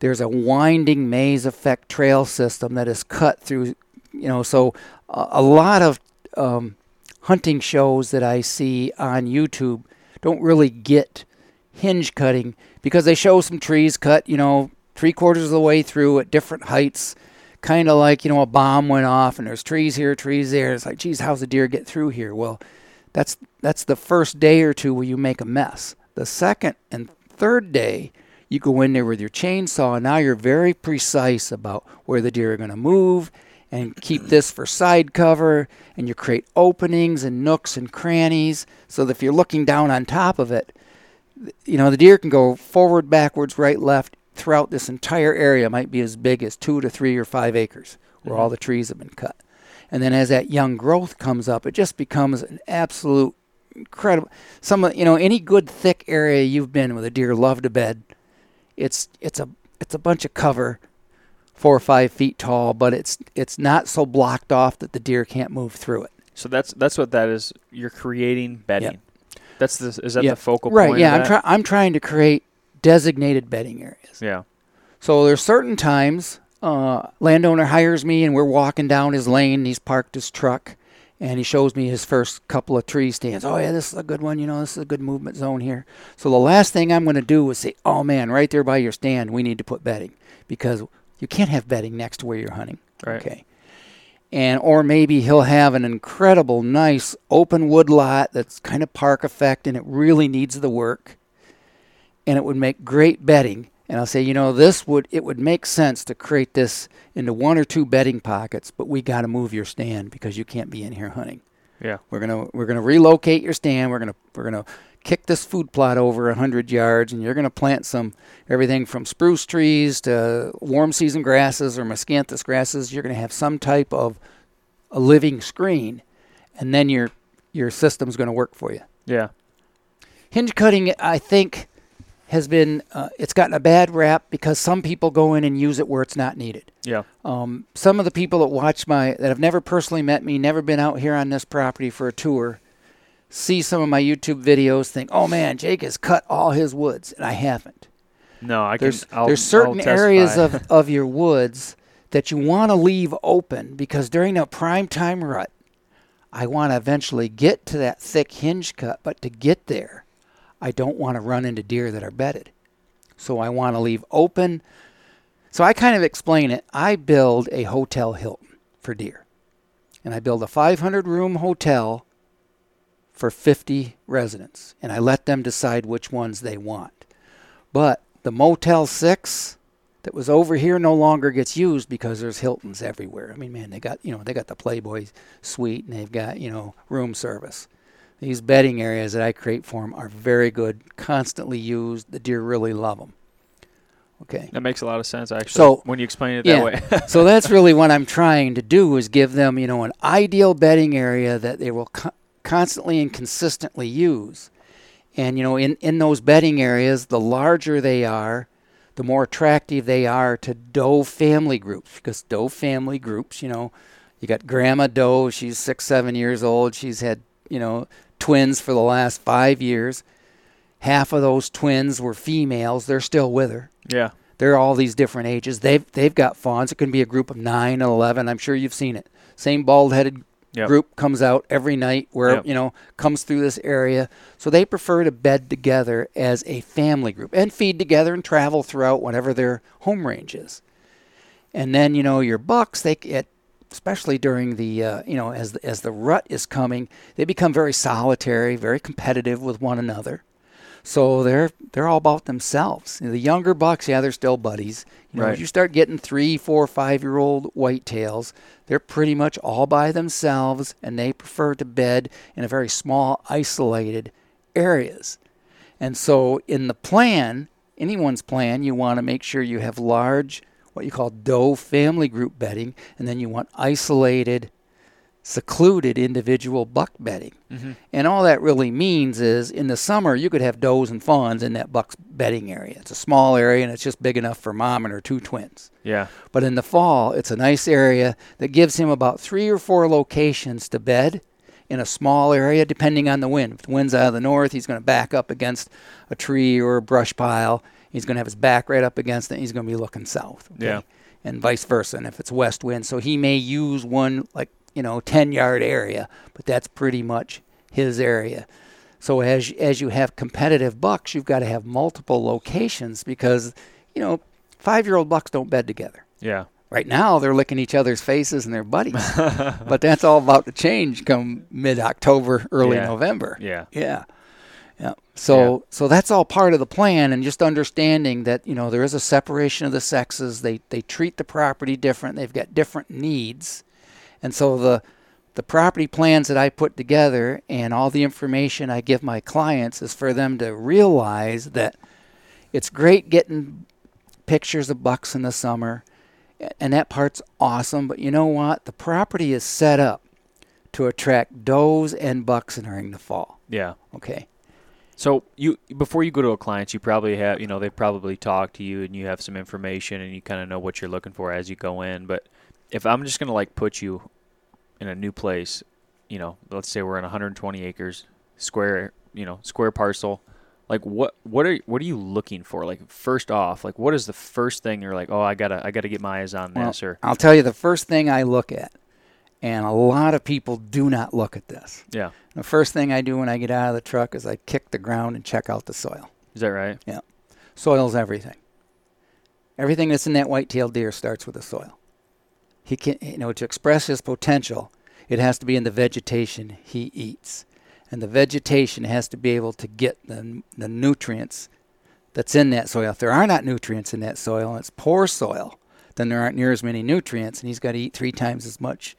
there's a winding maze effect trail system that is cut through you know so uh, a lot of um, hunting shows that i see on youtube don't really get hinge cutting because they show some trees cut you know three quarters of the way through at different heights kind of like you know a bomb went off and there's trees here trees there it's like geez how's the deer get through here? Well that's that's the first day or two where you make a mess. The second and third day you go in there with your chainsaw and now you're very precise about where the deer are going to move and keep mm. this for side cover and you create openings and nooks and crannies so that if you're looking down on top of it you know the deer can go forward backwards right left throughout this entire area might be as big as two to three or five acres where all mm-hmm. the trees have been cut and then as that young growth comes up it just becomes an absolute incredible some of you know any good thick area you've been with a deer love to bed it's it's a it's a bunch of cover four or five feet tall but it's it's not so blocked off that the deer can't move through it So that's that's what that is. You're creating bedding. That's the is that Yeah. the focal right point? yeah of i'm trying i'm trying to create designated bedding areas Yeah. So there's certain times uh, landowner hires me and we're walking down his lane. He's parked his truck and he shows me his first couple of tree stands. Oh yeah, this is a good one. You know, this is a good movement zone here. So the last thing I'm going to do is say, oh man, right there by your stand, we need to put bedding because you can't have bedding next to where you're hunting. Right. Okay. And or maybe he'll have an incredible, nice open wood lot that's kind of park effect and it really needs the work and it would make great bedding. And I'll say, you know, this would it would make sense to create this into one or two bedding pockets, but we got to move your stand because you can't be in here hunting. Yeah. We're gonna we're gonna relocate your stand. We're gonna we're gonna kick this food plot over a hundred yards, and you're gonna plant some everything from spruce trees to warm season grasses or miscanthus grasses. You're gonna have some type of a living screen, and then your your system's gonna work for you Yeah. hinge cutting i think has been uh, it's gotten a bad rap because some people go in and use it where it's not needed Yeah. um, some of the people that watch my that have never personally met me never been out here on this property for a tour see some of my youtube videos think oh man jake has cut all his woods and i haven't No, I there's can. I'll, there's certain areas of, [LAUGHS] of your woods that you want to leave open because during a prime time rut, I want to eventually get to that thick hinge cut, but to get there, I don't want to run into deer that are bedded. So I want to leave open. So I kind of explain it. I build a hotel Hilton for deer. And I build a 500 room hotel for 50 residents. And I let them decide which ones they want. But the Motel 6 that was over here no longer gets used because there's Hiltons everywhere. I mean, man, they got, you know, they got the Playboy suite and they've got, you know, room service. These bedding areas that I create for them are very good, constantly used. The deer really love them. Okay. That makes a lot of sense, actually. So- when you explain it Yeah. that way. [LAUGHS] so that's really what I'm trying to do is give them, you know, an ideal bedding area that they will co- constantly and consistently use. And you know, in in those bedding areas, the larger they are, the more attractive they are to doe family groups because doe family groups, you know, you got grandma doe, she's 6 7 years old, she's had, you know, twins for the last 5 years. Half of those twins were females, they're still with her yeah. they're all these different ages. They've they've got fawns. It can be a group of nine and eleven. I'm sure you've seen it. Same bald headed Yep. group comes out every night where Yep. you know comes through this area. So they prefer to bed together as a family group and feed together and travel throughout whatever their home range is. And then you know your bucks they get especially during the uh, you know as the, as the rut is coming, they become very solitary, very competitive with one another. So they're they're all about themselves. The younger bucks, yeah, they're still buddies. You know, Right. you start getting three, four, five year old whitetails, they're pretty much all by themselves, and they prefer to bed in a very small, isolated areas. And so, in the plan, anyone's plan, you want to make sure you have large, what you call doe family group bedding, and then you want isolated, secluded individual buck bedding. Mm-hmm. And all that really means is in the summer, you could have does and fawns in that buck's bedding area. It's a small area and it's just big enough for mom and her two twins. Yeah. But in the fall, it's a nice area that gives him about three or four locations to bed in a small area, depending on the wind. If the wind's out of the north, he's going to back up against a tree or a brush pile. He's going to have his back right up against it. And he's going to be looking south. okay? Yeah. And vice versa. And if it's west wind, so he may use one like you know 10 yard area, but that's pretty much his area. So as as you have competitive bucks, you've got to have multiple locations because you know five year old bucks don't bed together. Yeah. Right now, they're licking each other's faces and they're buddies. [LAUGHS] but that's all about to change come mid October, early Yeah. November. Yeah. Yeah. Yeah. So so that's all part of the plan and just understanding that, you know, there is a separation of the sexes. They they treat the property different. They've got different needs. And so the the property plans that I put together and all the information I give my clients is for them to realize that it's great getting pictures of bucks in the summer and that part's awesome, but you know what? The property is set up to attract does and bucks during the fall. Yeah. Okay. So you before you go to a client, you probably have you know they probably talk to you and you have some information and you kind of know what you're looking for as you go in. But if I'm just gonna like put you in a new place, you know, let's say we're in 120 acres, square, you know, square parcel. Like what what are what are you looking for? Like first off, like what is the first thing you're like, oh, I gotta I gotta get my eyes on Well, this or I'll tell you the first thing I look at, and a lot of people do not look at this. yeah, The first thing I do when I get out of the truck is I kick the ground and check out the soil. is that right? Yeah. Soil's everything. Everything that's in that white-tailed deer starts with the soil. He can, you know, to express his potential, it has to be in the vegetation he eats, and the vegetation has to be able to get the, the nutrients that's in that soil. If there are not nutrients in that soil and it's poor soil, then there aren't near as many nutrients, and he's got to eat three times as much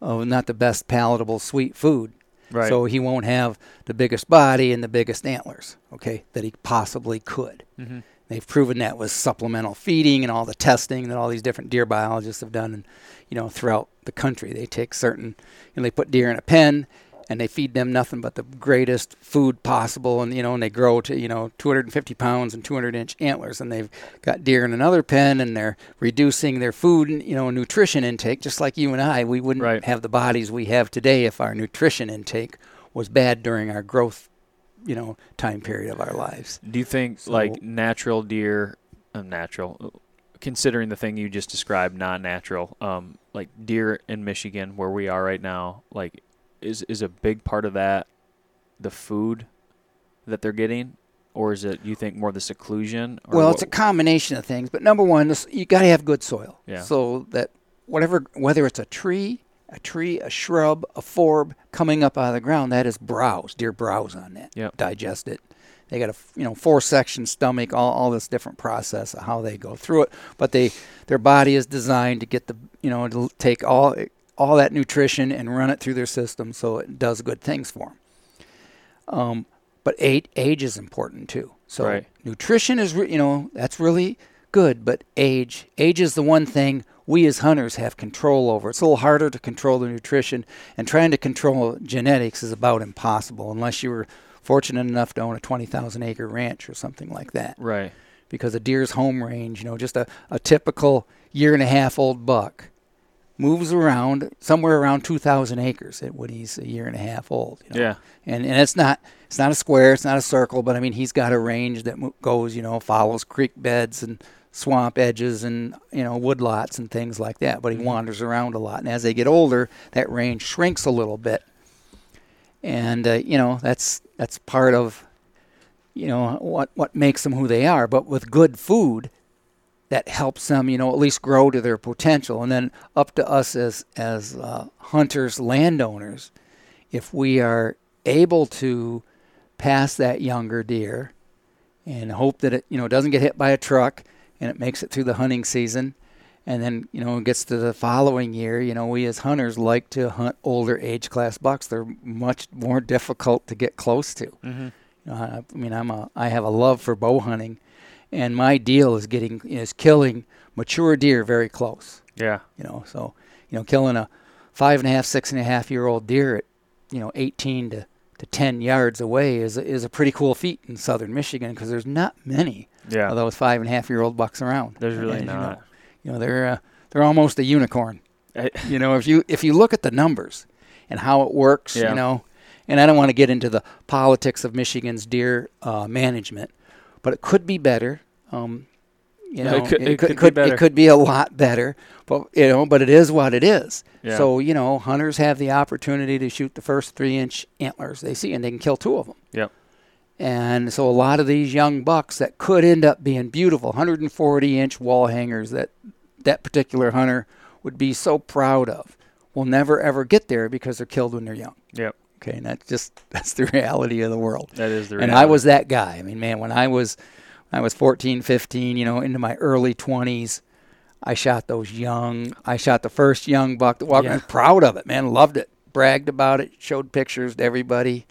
of not the best palatable sweet food. Right. So he won't have the biggest body and the biggest antlers, okay, that he possibly could. mm-hmm. They've proven that with supplemental feeding and all the testing that all these different deer biologists have done, and you know throughout the country. They take certain, you know, they put deer in a pen, and they feed them nothing but the greatest food possible, and you know, and they grow to you know 250 pounds and 200 inch antlers, and they've got deer in another pen, and they're reducing their food, and, you know, nutrition intake, just like you and I. We wouldn't Right. have the bodies we have today if our nutrition intake was bad during our growth, you know, time period of our lives. Do you think So- like natural deer, uh, natural, considering the thing you just described, not natural, um, like deer in Michigan where we are right now, like is is a big part of that the food that they're getting, or is it you think more the seclusion? Or Well, what- it's a combination of things, but number one, this, you got to have good soil. Yeah. So that whatever, whether it's a tree, a tree, a shrub, a forb coming up out of the ground, that is browse. Deer browse on that. Yep. Digest it. They got a you know four section stomach, all, all this different process of how they go through it. But they their body is designed to get the you know to take all all that nutrition and run it through their system, so it does good things for them. Um, but age, age is important too. So Right. nutrition is re- you know that's really good, but age age is the one thing we as hunters have control over. It's a little harder to control the nutrition, and trying to control genetics is about impossible unless you were fortunate enough to own a 20,000 acre ranch or something like that. right. Because a deer's home range, you know, just a, a typical year and a half old buck moves around somewhere around 2,000 acres at when he's a year and a half old. You know? Yeah. and and it's not it's not a square, it's not a circle, but I mean he's got a range that goes, you know, follows creek beds and swamp edges and you know woodlots and things like that. But he Mhm. wanders around a lot, and as they get older, that range shrinks a little bit. And uh, you know that's that's part of you know what what makes them who they are. But with good food, that helps them, you know, at least grow to their potential. And then up to us as as uh, hunters, landowners, if we are able to pass that younger deer and hope that it you know doesn't get hit by a truck and it makes it through the hunting season. And then you know gets to the following year. You know we as hunters like to hunt older age class bucks. They're much more difficult to get close to. Mm-hmm. You know, I, I mean, I'm a I have a love for bow hunting, and my deal is getting is killing mature deer very close. Yeah. You know, so you know, killing a five and a half, six and a half year old deer at you know 18 to to 10 yards away is a, is a pretty cool feat in southern Michigan because there's not many Yeah. of those five and a half year old bucks around. There's really As you know. not. You know, they're uh, they're almost a unicorn. I- [LAUGHS] You know, if you if you look at the numbers and how it works, Yeah. you know, and I don't want to get into the politics of Michigan's deer uh, management, but it could be better. Um, you know, it could- it could be could better. it could be a lot better, but you know, but it is what it is. Yeah. So you know, hunters have the opportunity to shoot the first three inch antlers they see, and they can kill two of them. Yep. And so a lot of these young bucks that could end up being beautiful 140 inch wall hangers that that particular hunter would be so proud of will never ever get there because they're killed when they're young. Yep. Okay, and that's just [LAUGHS] that's the reality of the world. That is the And. I was that guy. I mean, man, when I was I was 14, 15, you know, into my early 20s, I shot those young. I shot the first young buck that walked. Yeah. I was proud of it, man. Loved it. Bragged about it. Showed pictures to everybody.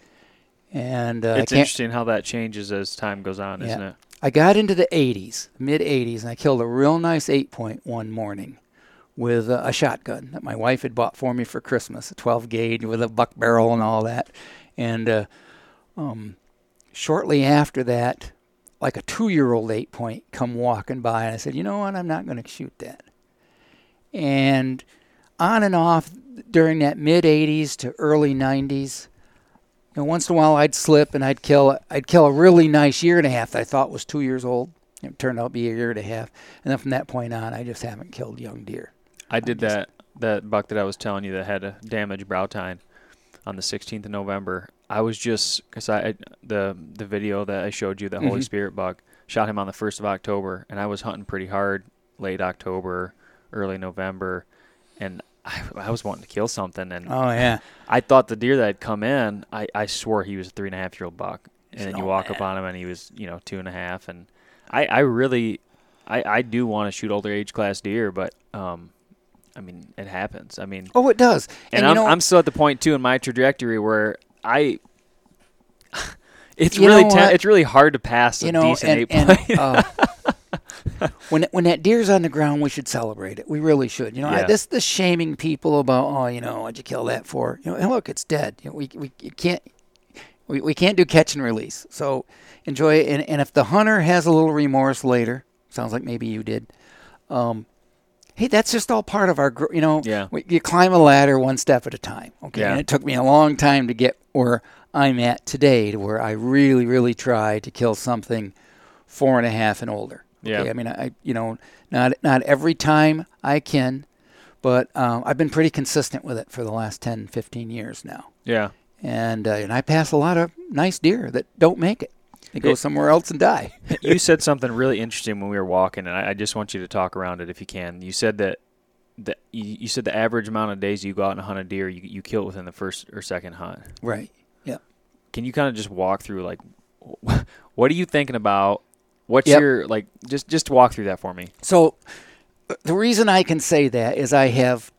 And uh, It's interesting how that changes as time goes on, isn't it? I got into the 80s, mid 80s, and I killed a real nice eight point one morning with a, a shotgun that my wife had bought for me for Christmas, a 12 gauge with a buck barrel and all that. And uh, um, shortly after that, like a two year old eight point come walking by, and I said, you know what, I'm not going to shoot that. And on and off during that mid 80s to early 90s, you know, once in a while I'd slip and I'd kill I'd kill a really nice year and a half that I thought was two years old. It turned out to be a year and a half, and then from that point on, I just haven't killed young deer. I did just- that that buck that I was telling you that had a damaged brow tine on the 16th of November. I was just because I the the video that I showed you, the Holy Mhm. Spirit buck, shot him on the first of October, and I was hunting pretty hard late October, early November, and I, I was wanting to kill something, and Oh yeah, I thought the deer that had come in, I, I swore he was a three and a half year old buck. And then you walk up on him and he was, you know, two and a half. And I, I really, I, I do want to shoot older age class deer, but, um, I mean, it happens. I mean, oh it does. and, you I'm, know, I'm still at the point too in my trajectory where I, it's You really, what? it's really hard to pass a know, decent and, eight and, uh, [LAUGHS] when when that deer's on the ground, we should celebrate it. We really should. You know, I, this this shaming people about oh, you know, what'd you kill that for? You know, and look, it's dead. You know, we we you can't we, we can't do catch and release. So enjoy it. And, and if the hunter has a little remorse later, sounds like maybe you did. Um, hey, that's just all part of our. You know, Yeah. we, you climb a ladder one step at a time. Okay, Yeah. and it took me a long time to get where I'm at today, to where I really, really try to kill something four and a half and older. Yeah. Okay? I mean, I you know, not not every time I can, but um, I've been pretty consistent with it for the last 10, 15 years now. yeah. And uh, and I pass a lot of nice deer that don't make it. They go It- somewhere else and die. [LAUGHS] you said [LAUGHS] something really interesting when we were walking, and I, I just want you to talk around it if you can. You said that that you, you said the average amount of days you go out and hunt a deer, you you kill it within the first or second hunt. right. Yeah. Can you kind of just walk through like [LAUGHS] what are you thinking about? What's Yep. your like? Just just walk through that for me. So the reason I can say that is I have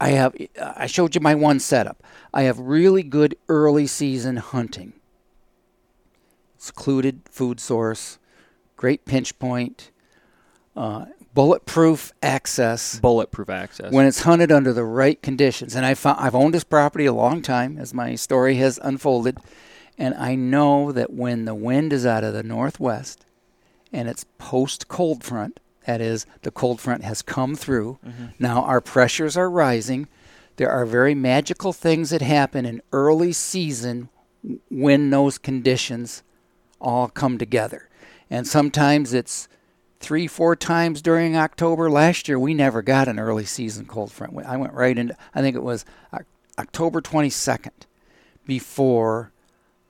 I have I showed you my one setup. I have really good early season hunting. Secluded food source, great pinch point, uh, bulletproof access Bulletproof access. when it's hunted under the right conditions. And I found, I've owned this property a long time as my story has unfolded, and I know that when the wind is out of the northwest and it's post cold front, that is, the cold front has come through. Mm-hmm. Now our pressures are rising. There are very magical things that happen in early season when those conditions all come together. And sometimes it's three, four times during October. Last year, we never got an early season cold front. I went right into, I think it was October 22nd before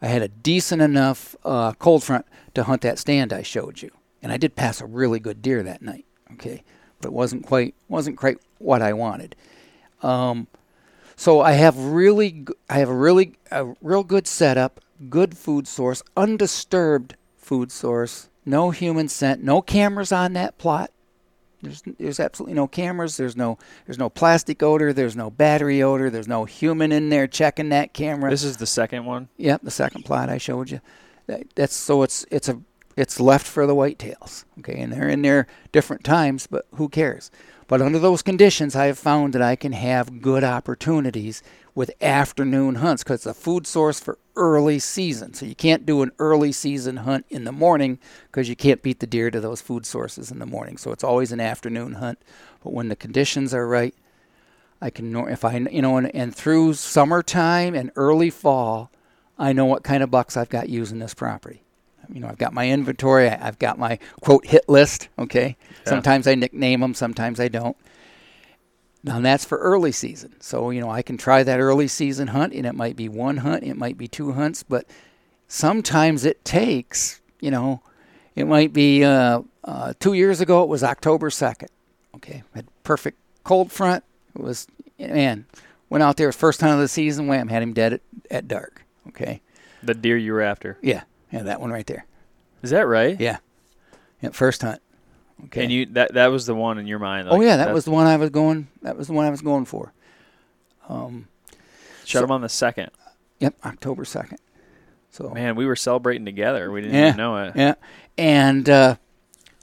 I had a decent enough uh, cold front to hunt that stand I showed you. And I did pass a really good deer that night, okay? But it wasn't quite, wasn't quite what I wanted. Um, so I have really, I have a really, a real good setup, good food source, undisturbed food source, no human scent, no cameras on that plot. There's, there's absolutely no cameras. There's no there's no plastic odor. There's no battery odor. There's no human in there checking that camera. This is the second one. Yep, the second plot I showed you. That, that's so it's it's a it's left for the whitetails. Okay, and they're in there different times, but who cares? But under those conditions, I have found that I can have good opportunities with afternoon hunts because it's a food source for early season. So you can't do an early season hunt in the morning because you can't beat the deer to those food sources in the morning. So it's always an afternoon hunt. But when the conditions are right, I can if I you know and, and through summertime and early fall, I know what kind of bucks I've got using this property you know, I've got my inventory. I, have got my quote hit list. Okay. Yeah. Sometimes I nickname them. Sometimes I don't. Now that's for early season. So you know, I can try that early season hunt, and it might be one hunt, it might be two hunts, but sometimes it takes. You know, it might be uh, uh, two years ago. It was October second. Okay, had perfect cold front. It was man went out there first hunt of the season. Wham, had him dead at, at dark. Okay. The deer you were after. Yeah. Yeah, that one right there. Is that right? Yeah. yeah first hunt. Okay. And you that that was the one in your mind. Like, oh yeah, that was the one I was going. That was the one I was going for. Um, Shut so, him on the second. Yep, October second. So man, we were celebrating together. We didn't yeah, even know it. Yeah, and uh,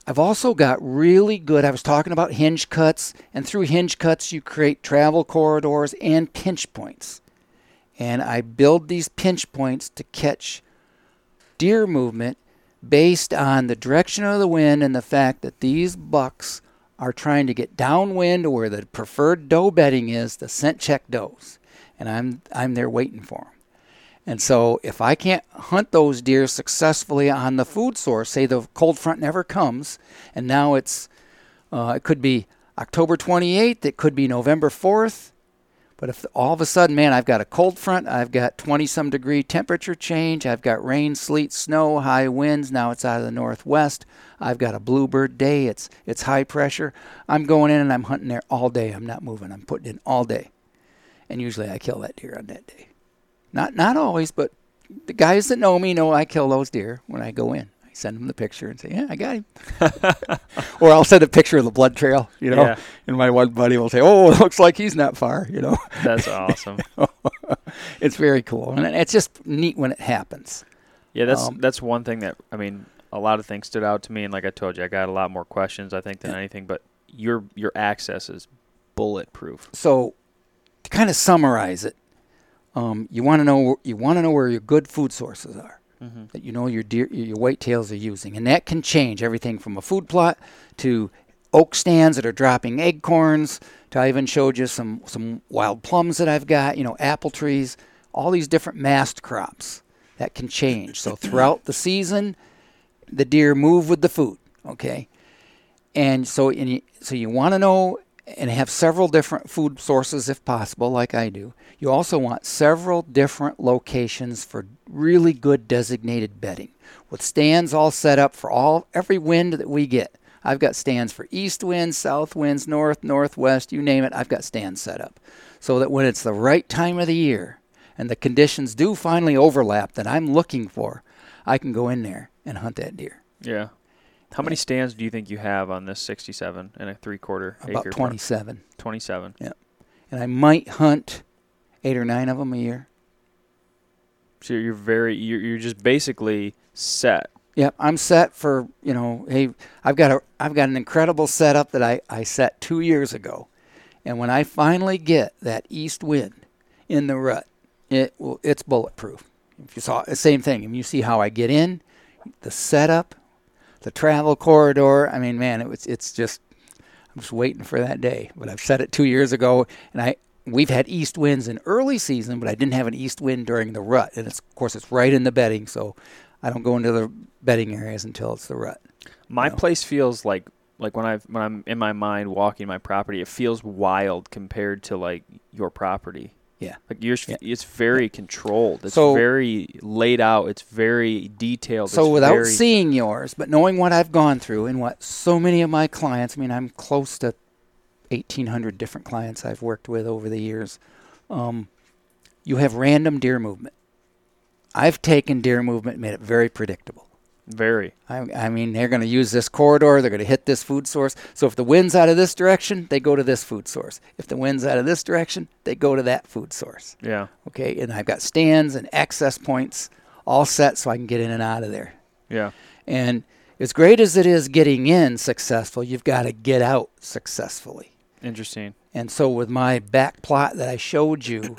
I've also got really good. I was talking about hinge cuts, and through hinge cuts, you create travel corridors and pinch points. And I build these pinch points to catch deer movement based on the direction of the wind and the fact that these bucks are trying to get downwind to where the preferred doe bedding is, the scent check does. And I'm I'm there waiting for them. And so if I can't hunt those deer successfully on the food source, say the cold front never comes, and now it's uh, it could be October 28th, it could be November 4th, but if all of a sudden, man, I've got a cold front, I've got 20 some degree temperature change, I've got rain, sleet, snow, high winds, now it's out of the northwest, I've got a bluebird day, it's it's high pressure. I'm going in and I'm hunting there all day. I'm not moving. I'm putting in all day. And usually I kill that deer on that day. Not not always, but the guys that know me know I kill those deer when I go in send him the picture and say, "Yeah, I got him." [LAUGHS] or I'll send a picture of the blood trail, you know, yeah. and my one buddy will say, "Oh, [LAUGHS] it looks like he's not far," you know. [LAUGHS] That's awesome. it's very cool, and it's just neat when it happens. Yeah, that's um, that's one thing that I mean, a lot of things stood out to me, and like I told you, I got a lot more questions I think than yeah. anything. But your your access is bulletproof. So, to kind of summarize it, um, you want to know you want to know where your good food sources are mm-hmm. that you know your deer, your whitetails are using, and that can change everything from a food plot to oak stands that are dropping acorns. To I even showed you some some wild plums that I've got. You know, apple trees, all these different mast crops that can change. So throughout the season, the deer move with the food. Okay, and so and you, so you want to know and have several different food sources if possible, like I do. You also want several different locations for really good designated bedding with stands all set up for all every wind that we get. I've got stands for east winds, south winds, north, northwest, you name it, I've got stands set up. So that when it's the right time of the year and the conditions do finally overlap that I'm looking for, I can go in there and hunt that deer. Yeah. How many stands do you think you have on this 67 and a three quarter acre? About 27. Farm? 27. Yeah. And I might hunt eight or nine of them a year. So you're very, you're, you're just basically set. Yep, I'm set for, you know, hey, I've got a, I've got an incredible setup that I, I set two years ago. And when I finally get that east wind in the rut, it will, it's bulletproof. If you saw the same thing, and you see how I get in, the setup, the travel corridor. I mean, man, it was it's just I'm just waiting for that day. But I've said it two years ago, and I we've had east winds in early season, but I didn't have an east wind during the rut, and it's of course it's right in the bedding, so I don't go into the bedding areas until it's the rut. My you know? place feels like like when I when I'm in my mind walking my property, it feels wild compared to like your property. Yeah. Like yours, yeah. it's very yeah. controlled. It's so, very laid out. It's very detailed. So it's without seeing yours, but knowing what I've gone through and what so many of my clients, I mean, I'm close to 1,800 different clients I've worked with over the years. Um, you have random deer movement. I've taken deer movement and made it very predictable. Very. I, I mean, they're going to use this corridor. They're going to hit this food source. So if the wind's out of this direction, they go to this food source. If the wind's out of this direction, they go to that food source. Yeah. Okay, and I've got stands and access points all set so I can get in and out of there. Yeah. And as great as it is getting in successful, you've got to get out successfully. Interesting. And so with my back plot that I showed you,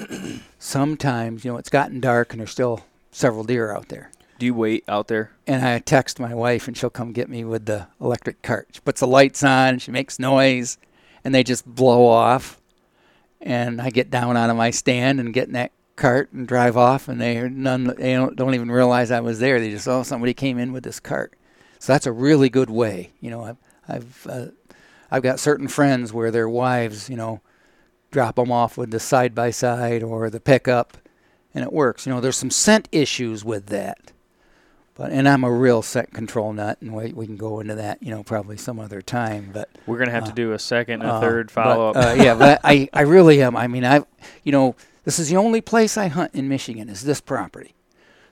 [COUGHS] sometimes, you know, it's gotten dark and there's still several deer out there. Do you wait out there? And I text my wife and she'll come get me with the electric cart. She puts the lights on, she makes noise, and they just blow off. And I get down out of my stand and get in that cart and drive off and they none they don't, don't even realize I was there. They just oh somebody came in with this cart. So that's a really good way. You know, I've I've uh, I've got certain friends where their wives, you know, drop them off with the side by side or the pickup, and it works. You know, there's some scent issues with that, but and I'm a real scent control nut, and we we can go into that, you know, probably some other time. But We're gonna have Uh, to do a second and a uh, third but, follow up. uh, yeah, but [LAUGHS] I I really am. I mean, I you know this is the only place I hunt in Michigan is this property,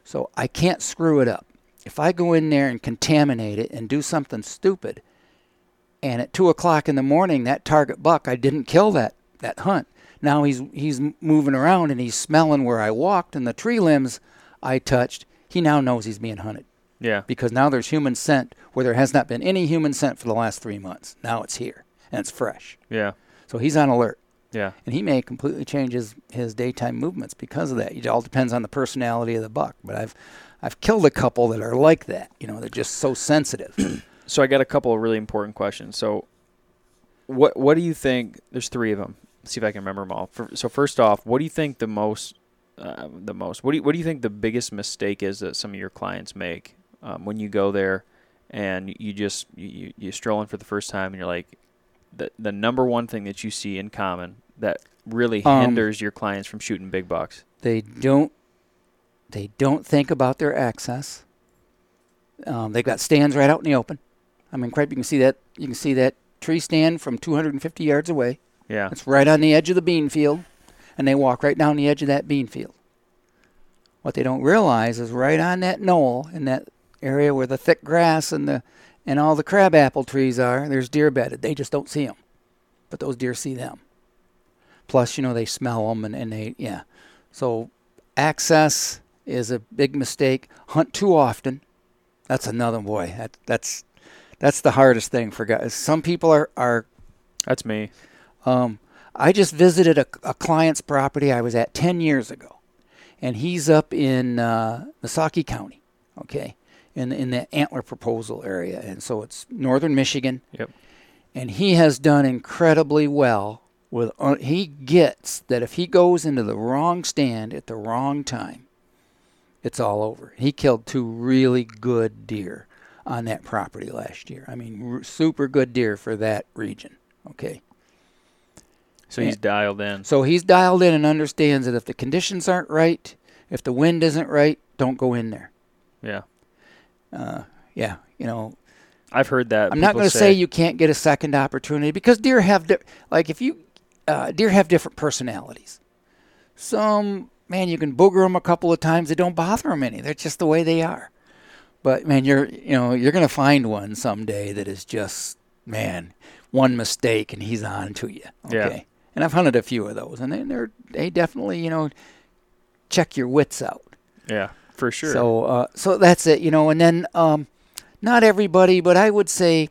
so I can't screw it up. If I go in there and contaminate it and do something stupid, and at two o'clock in the morning that target buck I didn't kill that that hunt. Now he's he's moving around and he's smelling where I walked and the tree limbs I touched. He now knows he's being hunted yeah. because now there's human scent where there has not been any human scent for the last three months. Now it's here and it's fresh. Yeah. So he's on alert. Yeah. And he may completely change his, his daytime movements because of that. It all depends on the personality of the buck. But I've I've killed a couple that are like that. You know, they're just so sensitive. [CLEARS THROAT] So I got a couple of really important questions. So, what what do you think? There's three of them. Let's see if I can remember them all. For, so first off, what do you think the most uh, the most what do you, what do you think the biggest mistake is that some of your clients make um, when you go there and you just you, you you're strolling for the first time and you're like the the number one thing that you see in common that really Um, hinders your clients from shooting big bucks. they don't they don't think about their access. Um, they've got stands right out in the open. I mean, crap, you can see that you can see that tree stand from 250 yards away. Yeah. It's right on the edge of the bean field, and they walk right down the edge of that bean field. What they don't realize is right on that knoll in that area where the thick grass and the and all the crabapple trees are, there's deer bedded. They just don't see them, but those deer see them. Plus, you know, they smell them and, and they yeah. So access is a big mistake. Hunt too often. That's another boy. That that's that's the hardest thing for guys. Some people are are That's me. um, I just visited a, a client's property I was at 10 years ago, and he's up in uh, Missaukee County, okay, in, in the antler proposal area. And so it's northern Michigan. Yep. And he has done incredibly well with, uh, he gets that if he goes into the wrong stand at the wrong time, it's all over. He killed two really good deer on that property last year. I mean, r- super good deer for that region, okay. So he's dialed in. So he's dialed in and understands that if the conditions aren't right, if the wind isn't right, don't go in there. Yeah. Uh, yeah, you know, I've heard that. I'm not going to say you can't get a second opportunity because deer have di- like if you uh, deer have different personalities. Some man, you can booger them a couple of times; they don't bother them any. They're just the way they are. But man, you're you know you're going to find one someday that is just man one mistake and he's on to you. Okay. Yeah. And I've hunted a few of those, and they, they're they definitely you know check your wits out. Yeah, for sure. So, uh, so that's it, you know. And then, um, not everybody, but I would say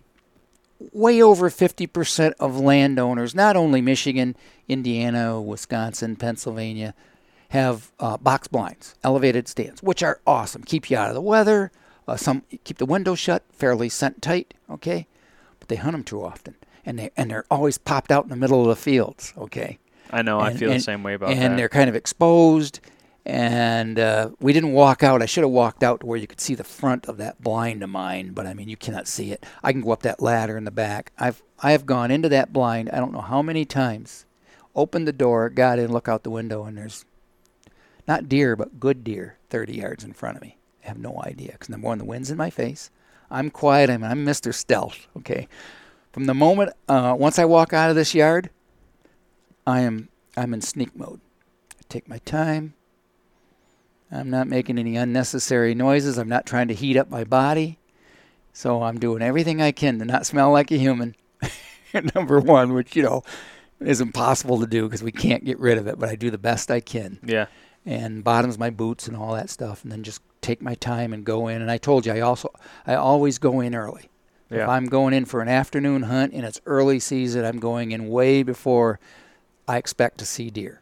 way over 50% of landowners, not only Michigan, Indiana, Wisconsin, Pennsylvania, have uh, box blinds, elevated stands, which are awesome. Keep you out of the weather. Uh, some keep the window shut, fairly scent tight. Okay, but they hunt them too often, and they and they're always popped out in the middle of the fields. Okay I know. I and- feel the same way about and that. they're kind of exposed. And uh, we didn't walk out. I should have walked out to where you could see the front of that blind of mine, but I mean, you cannot see it. I can go up that ladder in the back. I've I have gone into that blind. I don't know how many times. Opened the door, got in, look out the window, and there's not deer, but good deer, 30 yards in front of me. I have no idea because number one, the wind's in my face. I'm quiet. I'm I'm Mr. Stealth. Okay. From the moment uh, once I walk out of this yard, I am I'm in sneak mode. I take my time. I'm not making any unnecessary noises. I'm not trying to heat up my body. So I'm doing everything I can to not smell like a human. [LAUGHS] Number one, which, you know, is impossible to do because we can't get rid of it, but I do the best I can. Yeah. And bottoms my boots and all that stuff, and then just take my time and go in. And I told you, I also, I always go in early. Yeah. If I'm going in for an afternoon hunt and it's early season, I'm going in way before I expect to see deer.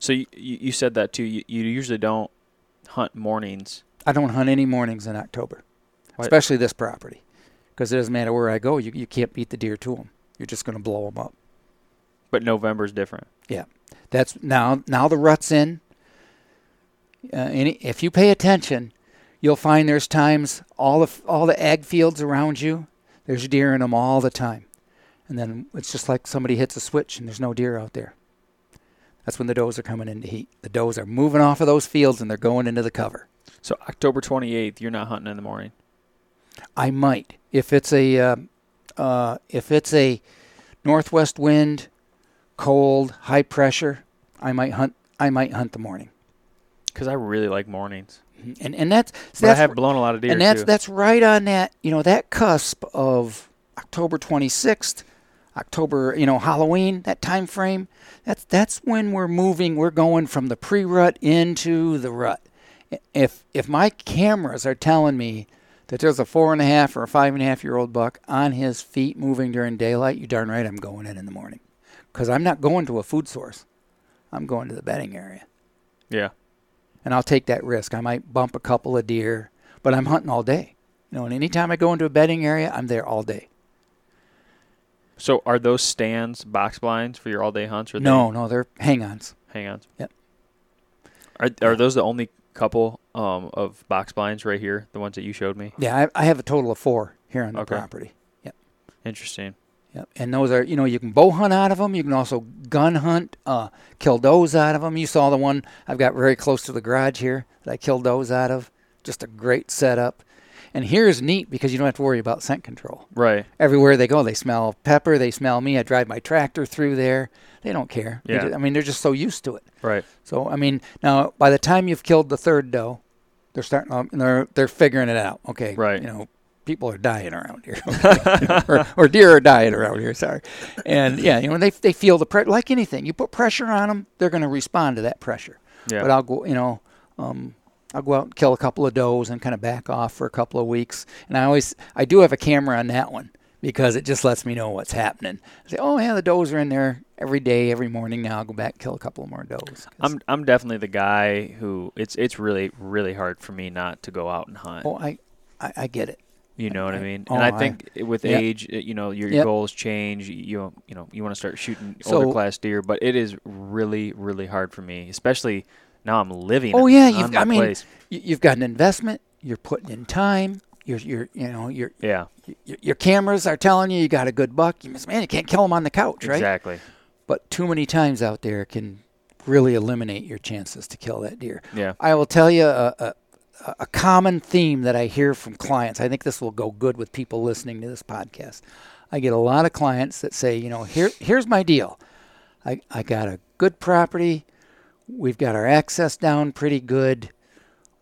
So you, you said that too. You, you usually don't hunt mornings. I don't hunt any mornings in October, Why- especially this property, because it doesn't matter where I go. You, you can't beat the deer to them. You're just going to blow them up. But November's different. Yeah, that's now now the rut's in. Uh, any, if you pay attention, you'll find there's times all the all the ag fields around you, there's deer in them all the time, and then it's just like somebody hits a switch and there's no deer out there. That's when the does are coming into heat. The does are moving off of those fields and they're going into the cover. So October 28th, you're not hunting in the morning. I might if it's a uh, uh, if it's a northwest wind, cold, high pressure. I might hunt. I might hunt the morning, Because I really like mornings. And and that's that's I have blown a lot of deer and that's too. that's right on that you know that cusp of October 26th, October you know Halloween that time frame. That's that's when we're moving. We're going from the pre-rut into the rut. If if my cameras are telling me that there's a four and a half or a five and a half year old buck on his feet moving during daylight, you darn right I'm going in in the morning, because I'm not going to a food source. I'm going to the bedding area yeah. And I'll take that risk. I might bump a couple of deer, but I'm hunting all day. You know, and anytime I go into a bedding area, I'm there all day. So are those stands box blinds for your all day hunts? Or No, no, they're hang-ons. Hang-ons? Yep. Are are those the only couple um, of box blinds right here? The ones that you showed me? Yeah, I, I have a total of four here on the Okay. property. Yep. Interesting. Yep. And those are, you know, you can bow hunt out of them. You can also gun hunt, uh, kill does out of them. You saw the one I've got very close to the garage here that I killed does out of. Just a great setup. And here's neat because you don't have to worry about scent control. Right. everywhere they go, they smell pepper. They smell me. I drive my tractor through there. They don't care. Yeah. ju- I mean, they're just so used to it. Right. So I mean, now by the time you've killed the third doe, they're starting. Um, they're they're figuring it out. Okay. Right. You know, people are dying around here, [LAUGHS] or, or deer are dying around here. Sorry. And yeah, you know, they they feel the pressure like anything. You put pressure on them, they're going to respond to that pressure. Yeah. But I'll go, you know, um, I'll go out and kill a couple of does and kind of back off for a couple of weeks. And I always, I do have a camera on that one because it just lets me know what's happening. I say, oh yeah, the does are in there every day, every morning. Now I'll go back and kill a couple more does. I'm I'm definitely the guy who it's it's really really hard for me not to go out and hunt. oh, I, I, I get it. You know what I I- mean? oh, and I I- think with Yep. age, uh, you know, your, your Yep. goals change. You you know, you want to start shooting So- older class deer, but it is really really hard for me, especially now I'm living. Oh yeah, you've. my I mean, place. you, you've got an investment. You're putting in time. You're, you're, you know, your Yeah, your your cameras are telling you you got a good buck. You must, man, you can't kill him on the couch, right? exactly. But too many times out there can really eliminate your chances to kill that deer. Yeah, I will tell you a, a, a common theme that I hear from clients. I think this will go good with people listening to this podcast. I get a lot of clients that say, you know, here here's my deal. I, I got a good property. We've got our access down pretty good.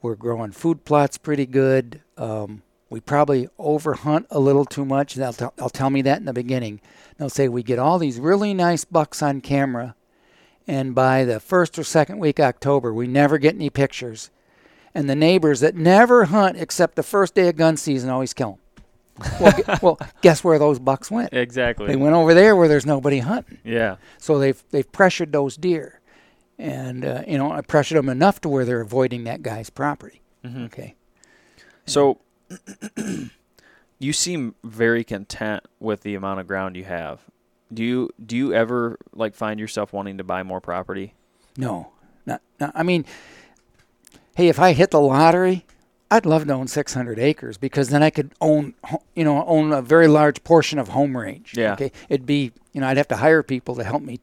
We're growing food plots pretty good. Um, we probably overhunt a little too much. They'll, tell they'll tell me that in the beginning. They'll say we get all these really nice bucks on camera, and by the first or second week October, we never get any pictures. And the neighbors that never hunt except the first day of gun season always kill them. well, [LAUGHS] well, guess where those bucks went? exactly. They went over there where there's nobody hunting. yeah, So they've they've pressured those deer, and uh, you know I pressured them enough to where they're avoiding that guy's property. Mhm. Okay. So [CLEARS THROAT] you seem very content with the amount of ground you have. Do you do you ever like find yourself wanting to buy more property? No, not, not. I mean, hey, if I hit the lottery, I'd love to own 600 acres because then I could own, you know, own a very large portion of home range. Yeah. Okay. It'd be, you know, I'd have to hire people to help me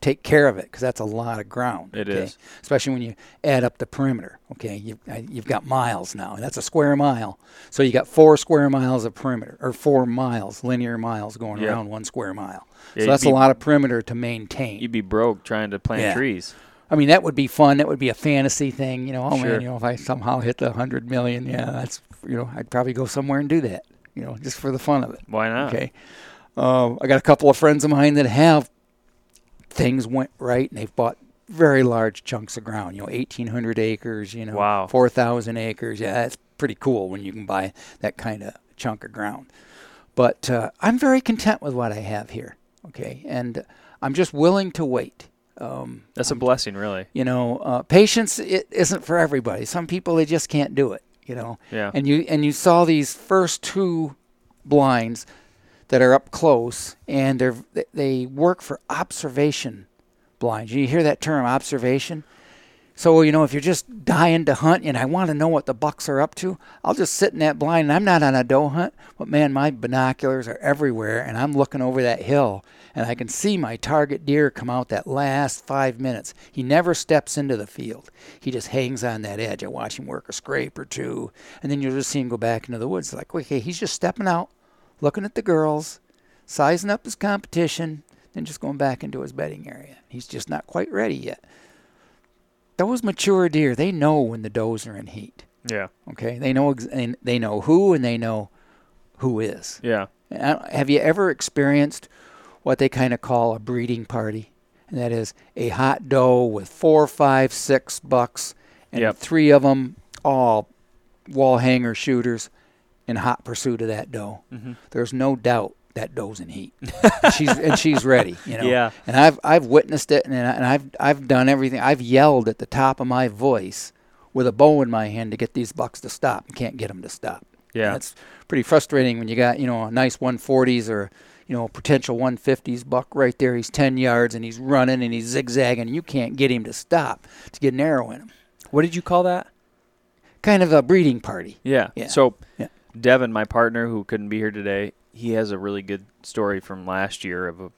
take care of it because that's a lot of ground. It It is, especially when you add up the perimeter. Okay, you've you've got miles now, and that's a square mile. So you got four square miles of perimeter, or four miles, linear miles going Yeah. around one square mile. Yeah, so that's be- a lot of perimeter to maintain. You'd be broke trying to plant Yeah. trees. I mean, that would be fun. That would be a fantasy thing. You know, oh Sure. man, you know, if I somehow hit the hundred million, yeah, that's you know, I'd probably go somewhere and do that. You know, just for the fun of it. Why not? Okay. Uh, I got a couple of friends of mine that have things went right and they've bought very large chunks of ground. You know, 1,800 acres. You know, Wow. 4,000 acres. Yeah, that's pretty cool when you can buy that kind of chunk of ground. But uh, I'm very content with what I have here. Okay, and I'm just willing to wait. Um, That's a blessing, really. you know, uh, patience it isn't for everybody. Some people they just can't do it. You know, Yeah. and you and you saw these first two blinds that are up close, and they're they work for observation blinds. You hear that term, observation? So you know, if you're just dying to hunt, and I want to know what the bucks are up to, I'll just sit in that blind. And I'm not on a doe hunt, but man, my binoculars are everywhere, and I'm looking over that hill, and I can see my target deer come out that last five minutes. He never steps into the field. He just hangs on that edge. I watch him work a scrape or two, and then you'll just see him go back into the woods. Like, okay, he's just stepping out, looking at the girls, sizing up his competition, then just going back into his bedding area. He's just not quite ready yet. Those mature deer, they know when the does are in heat. Yeah. Okay, they know ex- and they know who and they know who is. Yeah. Uh, Have you ever experienced what they kind of call a breeding party? And that is a hot doe with four, five, six bucks, and Yep. three of them all wall hanger shooters in hot pursuit of that doe. Mhm. There's no doubt that doe's in heat. she's and she's ready. You know. Yeah. And I've I've witnessed it, and, and I've I've done everything. I've yelled at the top of my voice with a bow in my hand to get these bucks to stop, and can't get them to stop. Yeah. That's pretty frustrating when you got, you know, a nice 140s or, you know, a potential 150s buck right there. He's 10 yards and he's running and he's zigzagging. And you can't get him to stop to get an arrow in him. What did you call that? Kind of a breeding party. Yeah. Yeah. So, Yeah. Devin, my partner who couldn't be here today, he has a really good story from last year of a,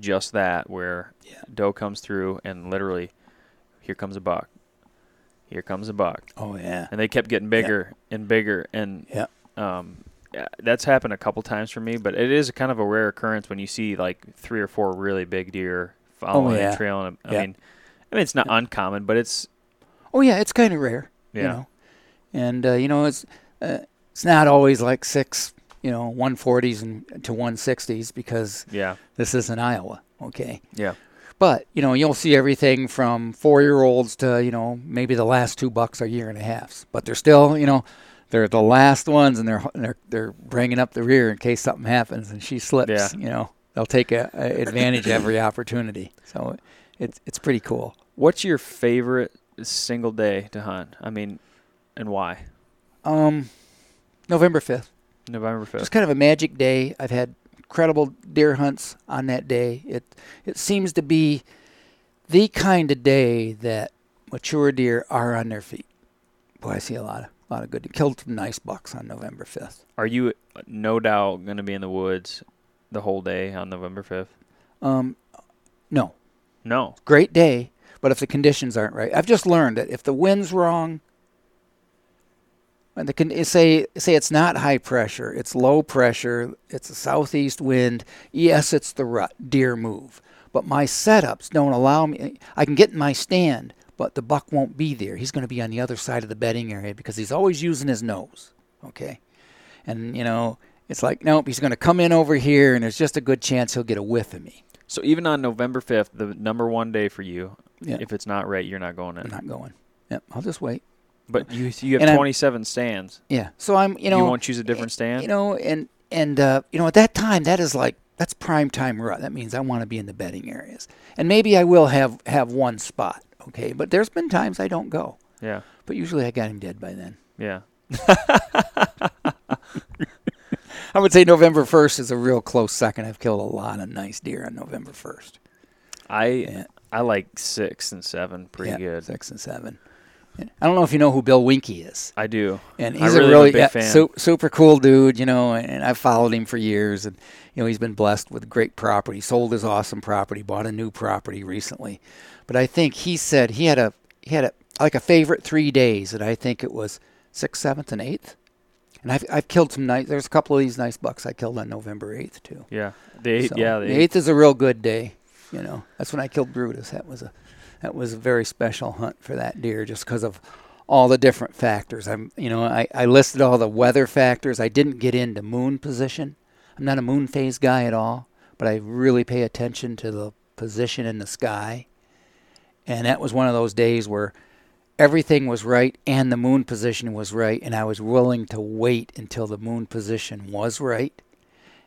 just that, where Yeah. doe comes through and literally, here comes a buck, here comes a buck, Oh, yeah. and they kept getting bigger and bigger, and Yeah. um, that's happened a couple times for me. But it is kind of a rare occurrence when you see like three or four really big deer following Oh, yeah. and. I Yeah. mean, I mean it's not uncommon, but it's Oh, yeah. It's kind of rare. yeah, You know? And, uh, you know, it's, uh, it's not always like six, you know, 140s and to 160s because yeah, this isn't Iowa. Okay. yeah, But you know, you'll see everything from four-year-olds to you know maybe the last two bucks are year and a halfs. But they're still you know they're the last ones, and they're they're they're bringing up the rear in case something happens and she slips. Yeah. You know, they'll take a, a advantage of every opportunity. So it's it's pretty cool. What's your favorite single day to hunt? I mean, and why? Um, November fifth, November fifth. It's kind of a magic day. I've had incredible deer hunts on that day. It it seems to be the kind of day that mature deer are on their feet. Boy, I see a lot of a lot of good. Killed some nice bucks on November fifth. Are you no doubt going to be in the woods the whole day on November fifth? Um, no, No. great day, but if the conditions aren't right, I've just learned that if the wind's wrong, and the con- say say it's not high pressure, it's low pressure, it's a southeast wind. Yes, it's the rut, deer move, but my setups don't allow me. I can get in my stand, but the buck won't be there. He's going to be on the other side of the bedding area because he's always using his nose. Okay, and you know it's like nope, he's going to come in over here, and there's just a good chance he'll get a whiff of me. So even on November fifth, the number one day for you, Yeah. if it's not right, you're not going I'm in. not going. Yep, I'll just wait. But you you have and 27 I'm, stands. Yeah. So I'm you know you want to choose a different stand. You know and and uh, you know at that time that is like that's prime time rut. That means I want to be in the bedding areas and maybe I will have have one spot. Okay, but there's been times I don't go. Yeah. But usually I got him dead by then. Yeah. [LAUGHS] I would say November 1st is a real close second. I've killed a lot of nice deer on November 1st. I yeah. I like 6 and 7 pretty yeah, good. 6 and 7. I don't know if you know who Bill Winke is. I do. and he's really a a really big yeah, fan. su- super cool dude, you know. And, I've followed him for years, and you know he's been blessed with great property. Sold his awesome property, bought a new property recently. But I think he said he had a he had a like a favorite three days, and I think it was sixth, seventh, and eighth. And I've I've killed some nice. There's a couple of these nice bucks I killed on November eighth too. Yeah. The eight, So, yeah, the the eighth is a real good day. You know, that's when I killed Brutus. That was a that was a very special hunt for that deer, just because of all the different factors. I'm, you know, I, I listed all the weather factors. I didn't get into moon position. I'm not a moon phase guy at all, but I really pay attention to the position in the sky. And that was one of those days where everything was right and the moon position was right, and I was willing to wait until the moon position was right.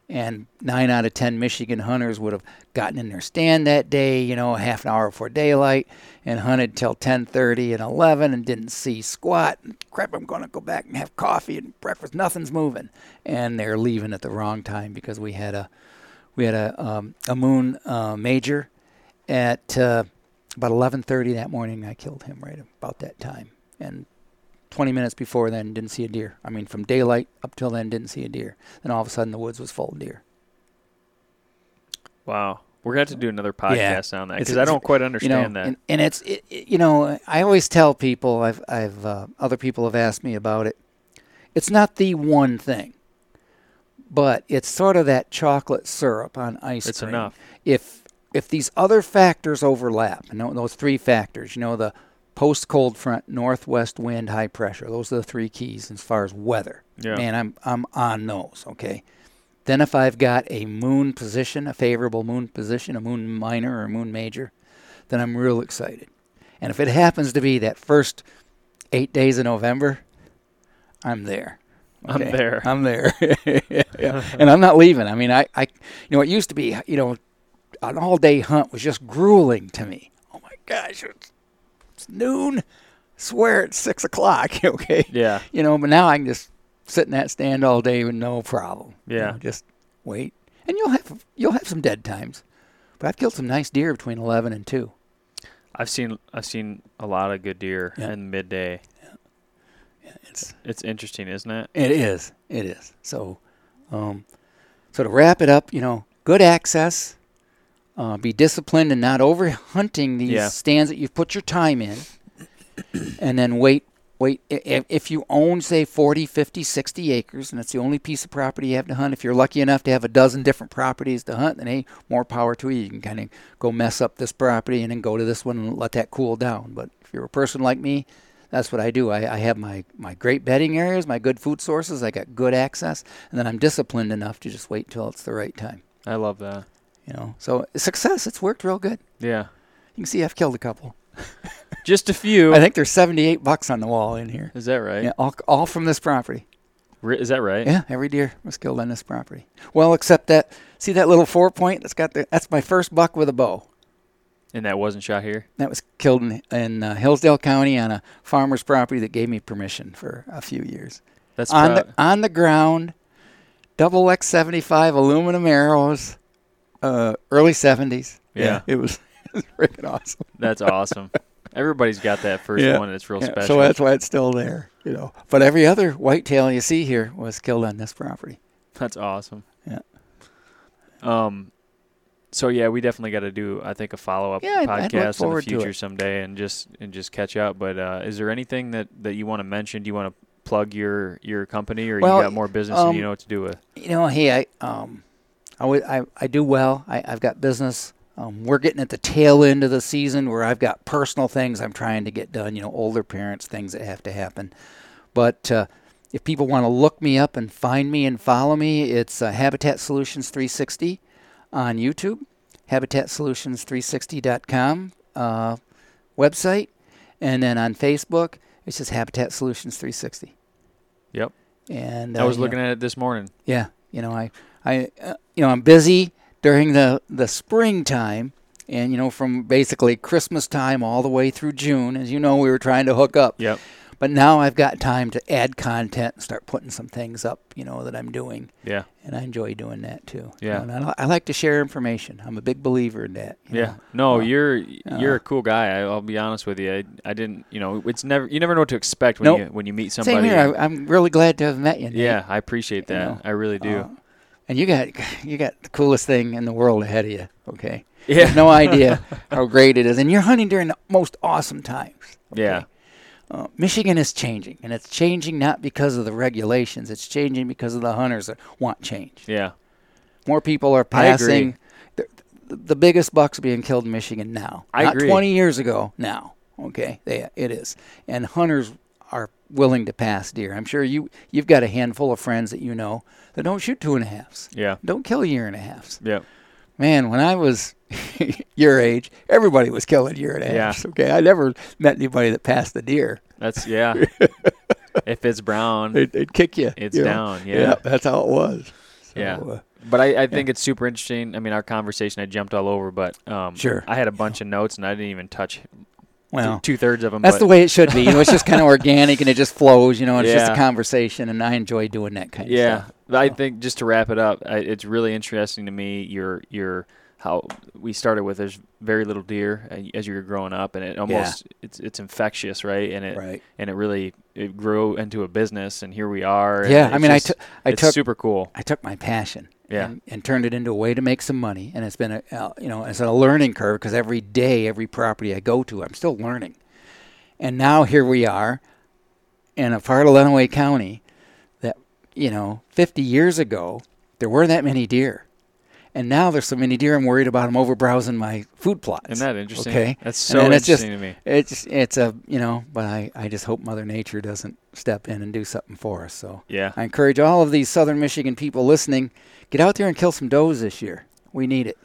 And nine out of ten Michigan hunters would have gotten in their stand that day, you know, half an hour before daylight, and hunted till 10:30 and 11, and didn't see squat. Crap, I'm going to go back and have coffee and breakfast. Nothing's moving, and they're leaving at the wrong time because we had a we had a um, a moon uh, major at uh, about 11:30 that morning. I killed him right about that time, and 20 minutes before then didn't see a deer. I mean, from daylight up till then didn't see a deer. Then all of a sudden the woods was full of deer. Wow. We're going to have to do another podcast on that because I don't quite You understand know, that. and, and it's it, it- you know I always tell people I've I've uh, other people have asked me about it. It's not the one thing, but it's sort of that chocolate syrup on ice it's cream. enough. if if these other factors overlap, and tho- those three factors, you know, the post cold front, northwest wind, high pressure, those are the three keys as far as weather. Yeah. Man, I'm I'm on those, okay? Then if I've got a moon position, a favorable moon position, a moon minor or a moon major, then I'm real excited. And if it happens to be that first eight days of November, I'm there. I'm there. I'm there. [LAUGHS] Yeah. [LAUGHS] And I'm not leaving. I mean, I, I, you know, it used to be, you know, an all day hunt was just grueling to me. Oh my gosh, it's, it's noon. Swear it's six o'clock. [LAUGHS] Okay. Yeah. You know, but now I can just sit in that stand all day with no problem. You Yeah. know, just wait, and you'll have you'll have some dead times. But I've killed some nice deer between eleven and two. I've seen I've seen a lot of good deer Yeah. in midday. It's It's interesting, isn't it? It is. It is. So, um, so to wrap it up, you know, good access. Uh, be disciplined and not over hunting these Yeah. stands that you've put your time in, and then wait. Wait, if, if you own, say, 40, 50, 60 acres, and it's the only piece of property you have to hunt, if you're lucky enough to have a dozen different properties to hunt, then hey, more power to you. You can kind of go mess up this property and then go to this one and let that cool down. But if you're a person like me, that's what I do. I, I have my, my great bedding areas, my good food sources. I got good access, and then I'm disciplined enough to just wait till it's the right time. I love that. You know, so success. It's worked real good. Yeah. You can see I've killed a couple. [LAUGHS] [LAUGHS] Just a few. I think there's 78 bucks on the wall in here. Is that right? Yeah, all, all from this property. Ri- Is that right? Yeah, every deer was killed on this property. Well, except that. See that little four point that's got the. That's my first buck with a bow. And that wasn't shot here. That was killed in, in uh, Hillsdale County on a farmer's property that gave me permission for a few years. That's on proud. the on the ground, double X75 aluminum arrows, uh, early 70s. Yeah. it was, [LAUGHS] it was freaking awesome. That's awesome. Everybody's got that first Yeah. one. that's real Yeah, special. So that's why it's still there, you know. But every other whitetail you see here was killed on this property. That's awesome. Yeah. Um. So yeah, we definitely got to do. I think a follow up Yeah, I'd- I'd look podcast in the forward to future it. someday, and just and just catch up. But uh, is there anything that that you want to mention? Do you want to plug your your company, or Well, you got more business and you um, know what to do with? You know, hey, I um, I I, I do well. I, I've got business. Um, we're getting at the tail end of the season where I've got personal things I'm trying to get done. You know, older parents, things that have to happen. But uh, if people want to look me up and find me and follow me, it's uh, Habitat Solutions 360 on YouTube, HabitatSolutions360.com uh, website, and then on Facebook, it's just Habitat Solutions 360. Yep. And I was uh, know, looking at it this morning. yeah, you know, I, I, uh, you know, I'm busy during the the springtime, and you know, from basically Christmas time all the way through June. As you know, we were trying to hook up, Yep. but now I've got time to add content and start putting some things up, you know, that I'm doing, Yeah. and I enjoy doing that too. you Yeah. know, and I, I like to share information. I'm a big believer in that. you Yeah. know. No, Uh, you're you're uh, a cool guy. I, I'll be honest with you. I, I didn't. You know, it's never. You never know what to expect when Nope. you when you meet somebody. Same here. I, I'm really glad to have met you. Nate. yeah, I appreciate You that. know, I really do. Uh, and you got you got the coolest thing in the world ahead of you. Okay. yeah. no [LAUGHS] idea how great it is. And you're hunting during the most awesome times. Yeah. Uh, Michigan is changing, and it's changing not because of the regulations. It's changing because of the hunters that want change. Yeah. More people are I agree. passing. The, the biggest bucks being killed in Michigan now. I Not agree. 20 years ago. Now, okay, they, it is, and hunters are willing to pass deer. I'm sure you you've got a handful of friends that you know that don't shoot two and a halves, Yeah. don't kill year and a halves. Yeah. Man, when I was [LAUGHS] your age, everybody was killing year and a Yeah. halves. Okay, I never met anybody that passed the deer. That's yeah. [LAUGHS] if it's brown, They'd, they'd kick you. it's you down. Yeah. that's how it was. So, Yeah. uh, But I, I think it's super interesting. I mean, our conversation I jumped all over, but um, Sure. I had a bunch of notes and I didn't even touch well, two thirds of them. That's but, the way it should be. You know, it's just kind of [LAUGHS] organic and it just flows. You know, it's just a conversation, and I enjoy doing that kind of Yeah, stuff. but I think just to wrap it up, I, it's really interesting to me. Your your how we started with there's very little deer uh, as you were growing up, and it almost it's it's infectious, right? And it Right. and it really it grew into a business, and here we are. Yeah, I it's mean, I took I it's took super cool. I took my passion. Yeah. And, and turned it into a way to make some money, and it's been a uh, you know it's a learning curve because every day, every property I go to, I'm still learning. And now here we are, in a part of Lenawee County, that you know 50 years ago there weren't that many deer, and now there's so many deer I'm worried about them over browsing my food plots. Isn't that interesting? Okay. that's And so then it's just- interesting to me. It's it's a you know, but I, I just hope Mother Nature doesn't step in and do something for us. So Yeah, I encourage all of these Southern Michigan people listening, get out there and kill some does this year. We need it.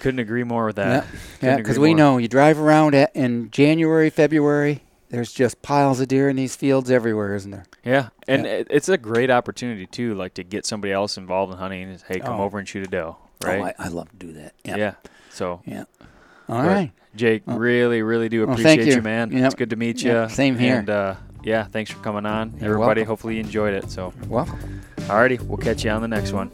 couldn't agree more with that. yeah, Couldn't yeah, because we more. know you drive around at, in January, February. There's just piles of deer in these fields everywhere, isn't there? Yeah, and Yeah. it's a great opportunity too, like to get somebody else involved in hunting. and Hey, come Oh. over and shoot a doe, right? Oh, I, I love to do that. Yeah. yeah. So Yeah. All right, Jake, Oh. really, really do Well, appreciate thank you. you. man. Yep. It's good to meet you. Yeah, same here. And uh, yeah, thanks for coming on. You're Everybody, welcome. hopefully you enjoyed it. So, well, alrighty, we'll catch you on the next one.